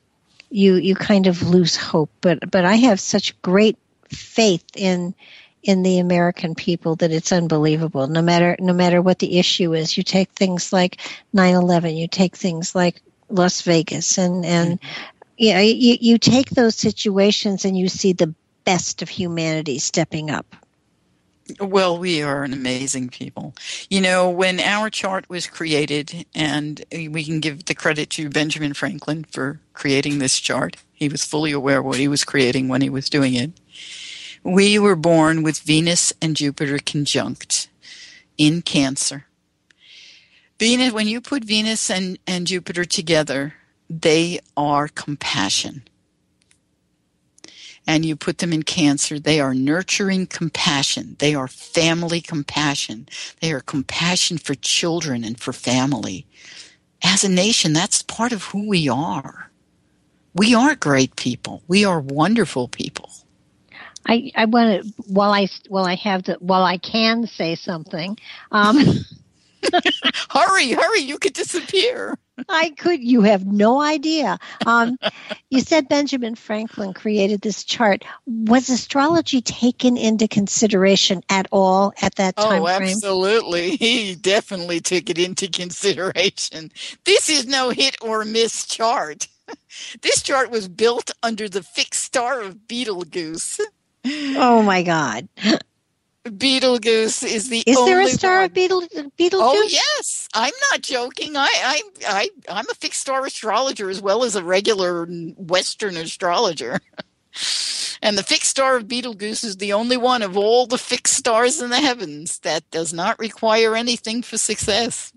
you you kind of lose hope. But but I have such great faith in in the American people that it's unbelievable. No matter no matter what the issue is, you take things like 9/11, you take things like Las Vegas, and and mm-hmm. You know you you take those situations and you see the best of humanity stepping up. Well, we are an amazing people. You know, when our chart was created, and we can give the credit to Benjamin Franklin for creating this chart, he was fully aware what he was creating when he was doing it. We were born with Venus and Jupiter conjunct in Cancer. Venus, when you put Venus and, and Jupiter together, they are compassion and you put them in cancer, they are nurturing compassion. They are family compassion. They are compassion for children and for family. As a nation, that's part of who we are. We are great people. We are wonderful people. I, I want to while I while I have the while I can say something. Um, <laughs> <laughs> hurry, hurry! You could disappear. I could. You have no idea. Um, you said Benjamin Franklin created this chart. Was astrology taken into consideration at all at that time? Oh, absolutely. <laughs> He definitely took it into consideration. This is no hit or miss chart. <laughs> this chart was built under the fixed star of Betelgeuse. Oh my God! Betelgeuse is the Is there a star one. of Beetle oh, Beetlejuice? Oh yes, I'm not joking. I, I, I, I'm a fixed star astrologer as well as a regular Western astrologer. <laughs> and the fixed star of Betelgeuse is the only one of all the fixed stars in the heavens that does not require anything for success.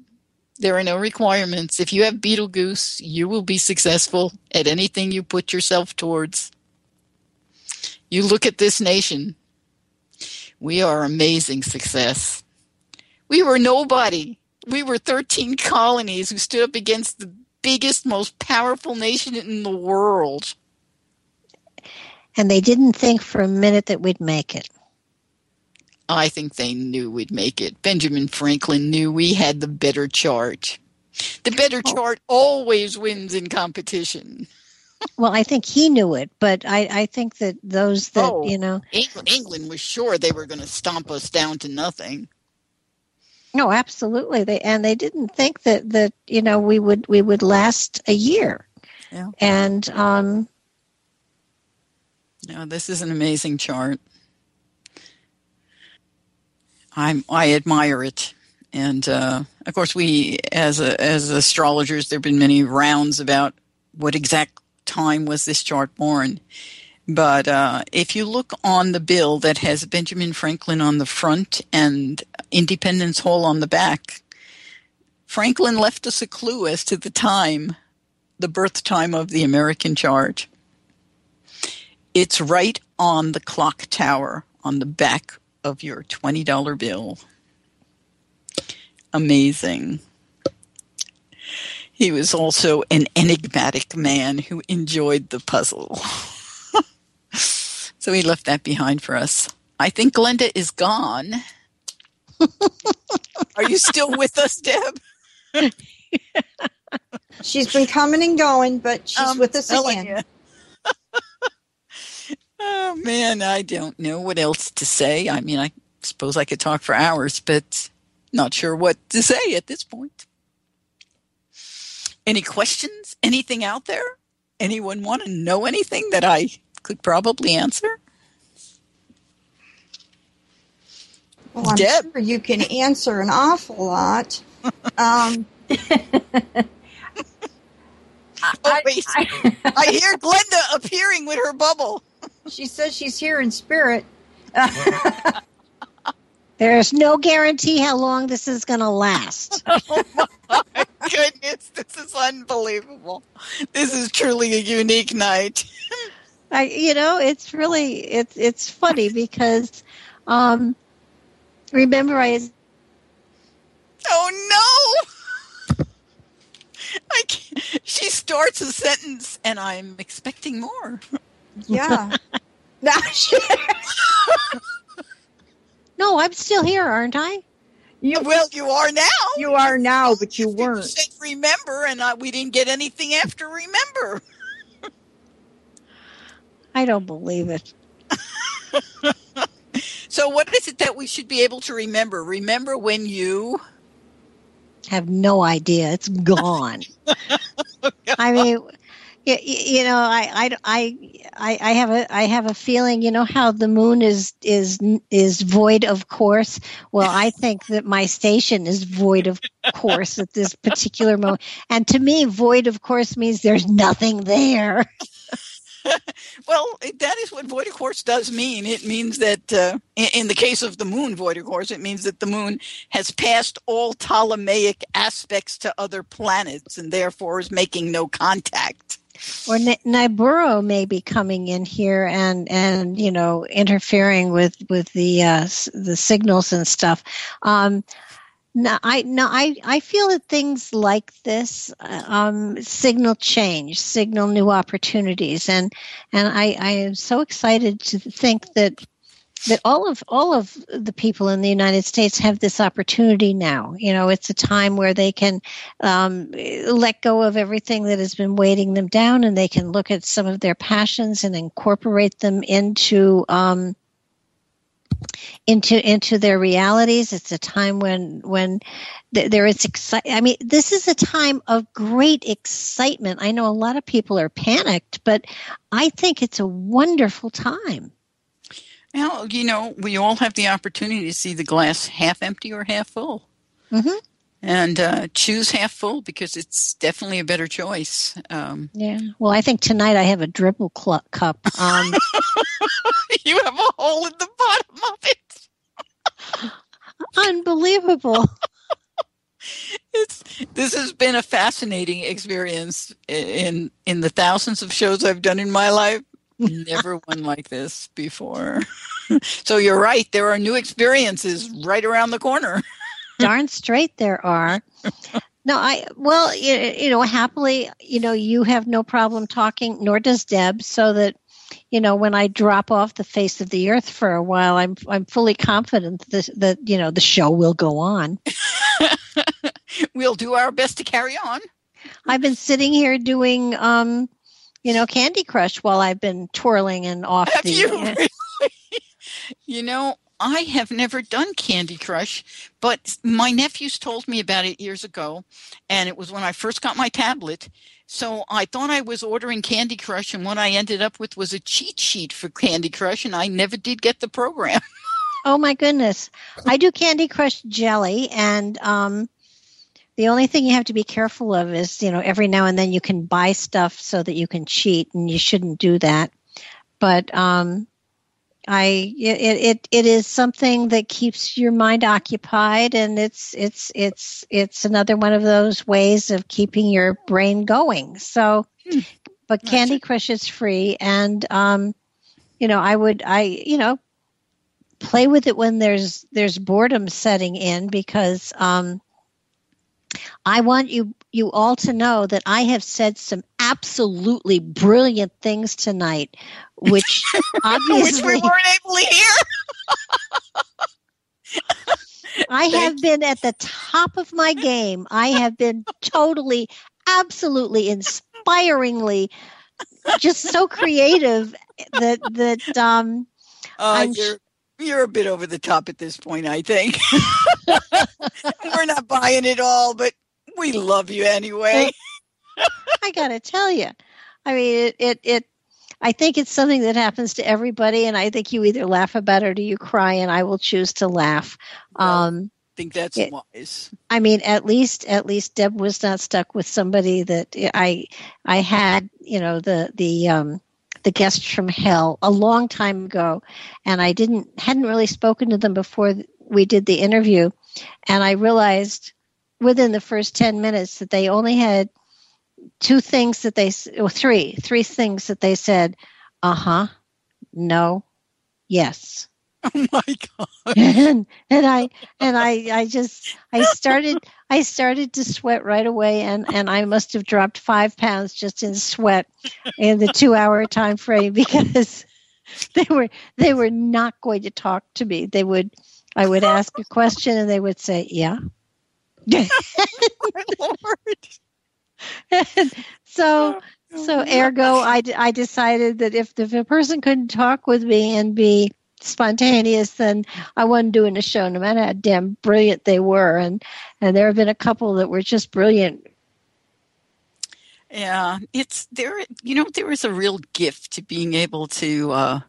There are no requirements. If you have Betelgeuse, you will be successful at anything you put yourself towards. You look at this nation. We are amazing success. We were nobody. We were 13 colonies who stood up against the biggest, most powerful nation in the world. And they didn't think for a minute that we'd make it. I think they knew we'd make it. Benjamin Franklin knew we had the better chart. The better Oh. chart always wins in competition. Well, I think he knew it, but I, I think that those that Oh. you know, England, England was sure they were going to stomp us down to nothing. no, absolutely. They and they didn't think that that you know we would we would last a year. Yeah. And um, No, this is an amazing chart. I'm I admire it, and uh, of course we as a, as astrologers there have been many rounds about what exact time was this chart born. But uh, if you look on the bill that has Benjamin Franklin on the front and Independence Hall on the back, Franklin left us a clue as to the time, the birth time of the American chart. It's right on the clock tower on the back of your $20 bill. Amazing. He was also an enigmatic man who enjoyed the puzzle. <laughs> so he left that behind for us. I think Glenda is gone. <laughs> Are you still with us, Deb? <laughs> She's been coming and going, but she's I'm with us again. oh man, I don't know what else to say. I mean, I suppose I could talk for hours, but not sure what to say at this point. Any questions? Anything out there? Anyone want to know anything that I could probably answer? Well, I'm Deb. sure you can answer an awful lot. Um, <laughs> Oh, wait. I hear Glenda appearing with her bubble. she says she's here in spirit. <laughs> there's no guarantee how long this is going to last. <laughs> oh my Goodness, this is unbelievable. This is truly a unique night. I, you know, it's really it's it's funny because, um, remember I Oh no! I can't. She starts a sentence, and I'm expecting more. Yeah. <laughs> <laughs> Now she- no, I'm still here, aren't I? you, Well, you are now. you are now, but you You weren't. said remember, and I, we didn't get anything after remember. <laughs> I don't believe it. <laughs> So, what is it that we should be able to remember? Remember when you. Have no idea. It's gone. <laughs> Oh, I mean, you, you know, I, I, I, I have a, I have a feeling. You know how the moon is is is void of course. Well, I think <laughs> that my station is void of course at this particular moment. And to me, void of course means there's nothing there. <laughs> Well, that is what void of course does mean. It means that, uh, in, in the case of the moon, void of course, it means that the moon has passed all Ptolemaic aspects to other planets and therefore is making no contact. Or N- Nibiru may be coming in here and and you know interfering with with the uh, the signals and stuff. Um, no, I no, I I feel that things like this uh, um, signal change, signal new opportunities, and and I I am so excited to think that that all of all of the people in the United States have this opportunity now. You know, it's a time where they can um, let go of everything that has been weighting them down, and they can look at some of their passions and incorporate them into um, into into their realities. It's a time when when th- there is excite. I mean, this is a time of great excitement. I know a lot of people are panicked, but I think it's a wonderful time. Well, you know, we all have the opportunity to see the glass half empty or half full. Mm-hmm. And uh, choose half full because it's definitely a better choice. Um, Yeah. Well, I think tonight I have a dribble cl- cup. Um, <laughs> you have a hole in the bottom of it. unbelievable. <laughs> It's this has been a fascinating experience in in the thousands of shows I've done in my life. Never one like this before. so you're right. There are new experiences right around the corner. Darn straight there are. No, I well, you, you know, happily, you know, you have no problem talking, nor does Deb, so that you know when I drop off the face of the earth for a while, I'm I'm fully confident that that you know the show will go on. <laughs> we'll do our best to carry on. I've been sitting here doing, um, you know, Candy Crush while I've been twirling and off Have the. you <laughs> really? you know, I have never done Candy Crush, but my nephews told me about it years ago, and it was when I first got my tablet. So I thought I was ordering Candy Crush, and what I ended up with was a cheat sheet for Candy Crush, and I never did get the program. Oh my goodness. I do Candy Crush jelly and um the only thing you have to be careful of is, you know, every now and then you can buy stuff so that you can cheat and you shouldn't do that. But um I it it, it is something that keeps your mind occupied and it's it's it's it's another one of those ways of keeping your brain going. So Hmm. but Candy Crush is free and um you know, I would I you know play with it when there's there's boredom setting in because um, I want you you all to know that I have said some absolutely brilliant things tonight, which <laughs> Which obviously we weren't able to hear. <laughs> I have been at the top of my game. I have been totally, absolutely, inspiringly, just so creative that that um, Uh, I'm you're, you're a bit over the top at this point, I think. <laughs> We're not buying it all, but we love you anyway. I gotta tell you, I mean, it, it, it, I think it's something that happens to everybody, and I think you either laugh about it or do you cry, and I will choose to laugh. Um, I think that's it- wise. I mean, at least, at least Deb was not stuck with somebody that I, I had, you know, the the um, the guests from hell a long time ago, and I didn't hadn't really spoken to them before we did the interview, and I realized within the first ten minutes that they only had two things that they or three three things that they said, uh huh, no, yes <laughs> Oh my God. and and I <laughs> and I I just I started I started to sweat right away and and I must have dropped five pounds just in sweat in the two hour time frame <laughs> because they were they were not going to talk to me. They would I would ask a question and they would say yeah. Lord. so oh, so ergo I, d- I decided that if the, if a person couldn't talk with me and be spontaneous then i wasn't doing a show no matter how damn brilliant they were and and there have been a couple that were just brilliant Yeah, it's there. You know, there is a real gift to being able to uh,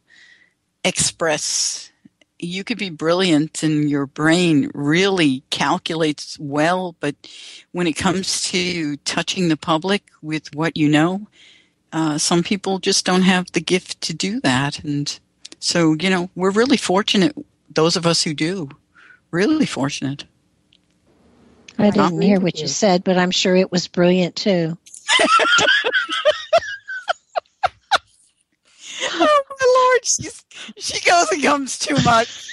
express. You could be brilliant, and your brain really calculates well. But when it comes to touching the public with what you know, uh, some people just don't have the gift to do that. And so, you know, we're really fortunate. Those of us who do, really fortunate. i didn't hear what you you. said but i'm sure it was brilliant too <laughs> oh my lord, she's she goes and comes too much.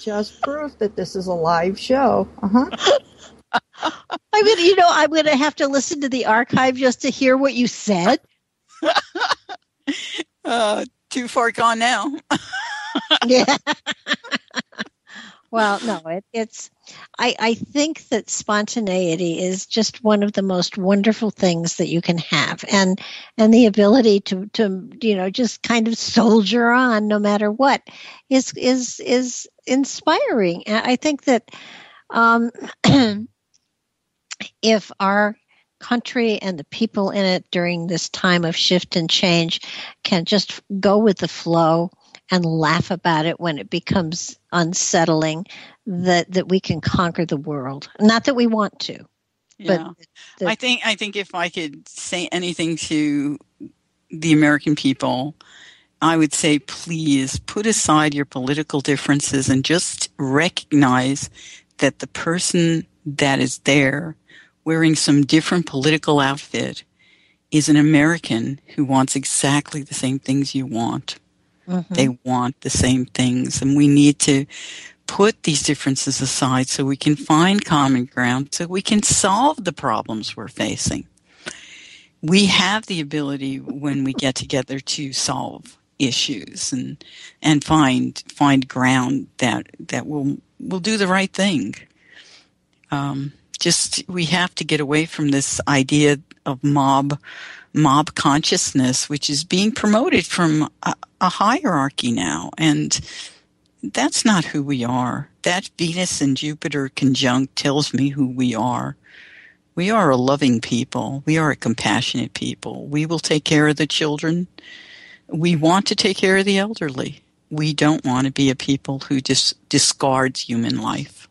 Just proof that this is a live show. Uh huh. i mean you know i'm going to have to listen to the archive just to hear what you said <laughs> Uh, too far gone now. <laughs> yeah. well, no, it, it's I, I think that spontaneity is just one of the most wonderful things that you can have, and and the ability to to you know just kind of soldier on no matter what is is is inspiring. I think that um, <clears throat> if our country and the people in it during this time of shift and change can just go with the flow and laugh about it when it becomes unsettling that that we can conquer the world not that we want to yeah. The, I think I think if I could say anything to the American people, I would say please put aside your political differences and just recognize that the person that is there wearing some different political outfit is an American who wants exactly the same things you want. Mm-hmm. They want the same things. And we need to put these differences aside so we can find common ground, so we can solve the problems we're facing. We have the ability when we get together to solve issues and and find find ground that that will will do the right thing. Um, just we have to get away from this idea of mob mob consciousness, which is being promoted from a, a hierarchy now, and that's not who we are. That Venus and Jupiter conjunct tells me who we are. We are a loving people. We are a compassionate people. We will take care of the children. We want to take care of the elderly. We don't want to be a people who just discards human life.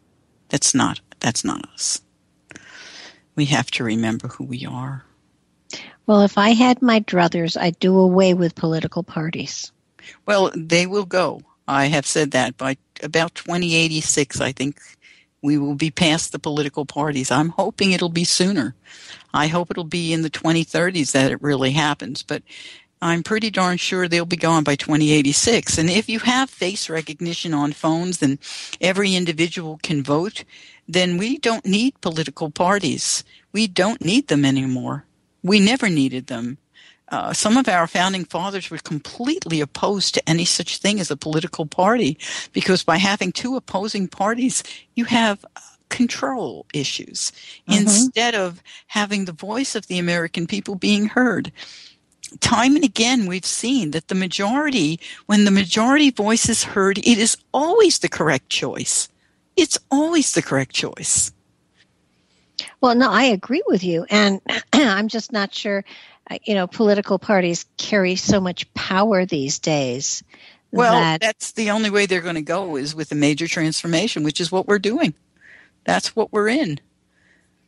That's not, that's not us. We have to remember who we are. Well, if I had my druthers, I'd do away with political parties. Well, they will go. I have said that by about 2086, I think we will be past the political parties. I'm hoping it'll be sooner. I hope it'll be in the 2030s that it really happens, but I'm pretty darn sure they'll be gone by 2086. And if you have face recognition on phones then every individual can vote, then we don't need political parties. We don't need them anymore. We never needed them. Uh, some of our founding fathers were completely opposed to any such thing as a political party because by having two opposing parties, you have control issues mm-hmm. instead of having the voice of the American people being heard. Time and again, we've seen that the majority, when the majority voice is heard, it is always the correct choice. It's always the correct choice. Well, no, I agree with you. And <clears throat> I'm just not sure you know, political parties carry so much power these days. Well, that that's the only way they're going to go is with a major transformation, which is what we're doing. That's what we're in.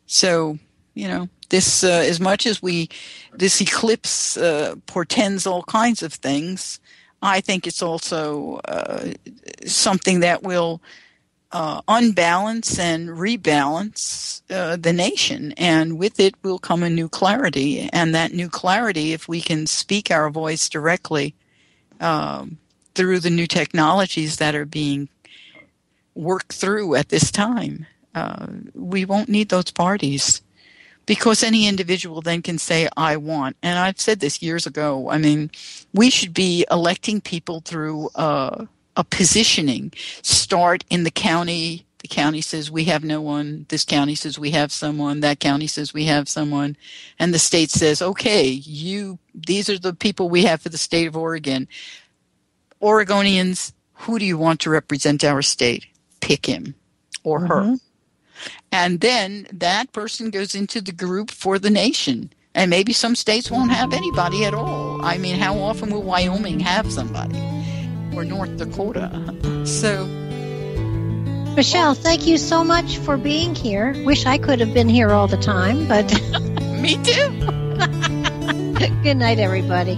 So, you know, this uh, as much as we this eclipse uh, portends all kinds of things, I think it's also uh, something that will uh, unbalance and rebalance uh, the nation. And with it will come a new clarity. And that new clarity, if we can speak our voice directly um, through the new technologies that are being worked through at this time, uh, we won't need those parties. Because any individual then can say, I want. And I've said this years ago. I mean, we should be electing people through uh, a positioning. Start in the county. The county says we have no one. This county says we have someone. That county says we have someone. And the state says okay you these are the people we have for the state of oregon. Oregonians who do you want to represent our state? Pick him or mm-hmm. her and then that person goes into the group for the nation. And maybe some states won't have anybody at all. I mean how often will wyoming have somebody or North Dakota. So, Michelle, thank you so much for being here. Wish I could have been here all the time, but. <laughs> Me too. <laughs> Good night, everybody.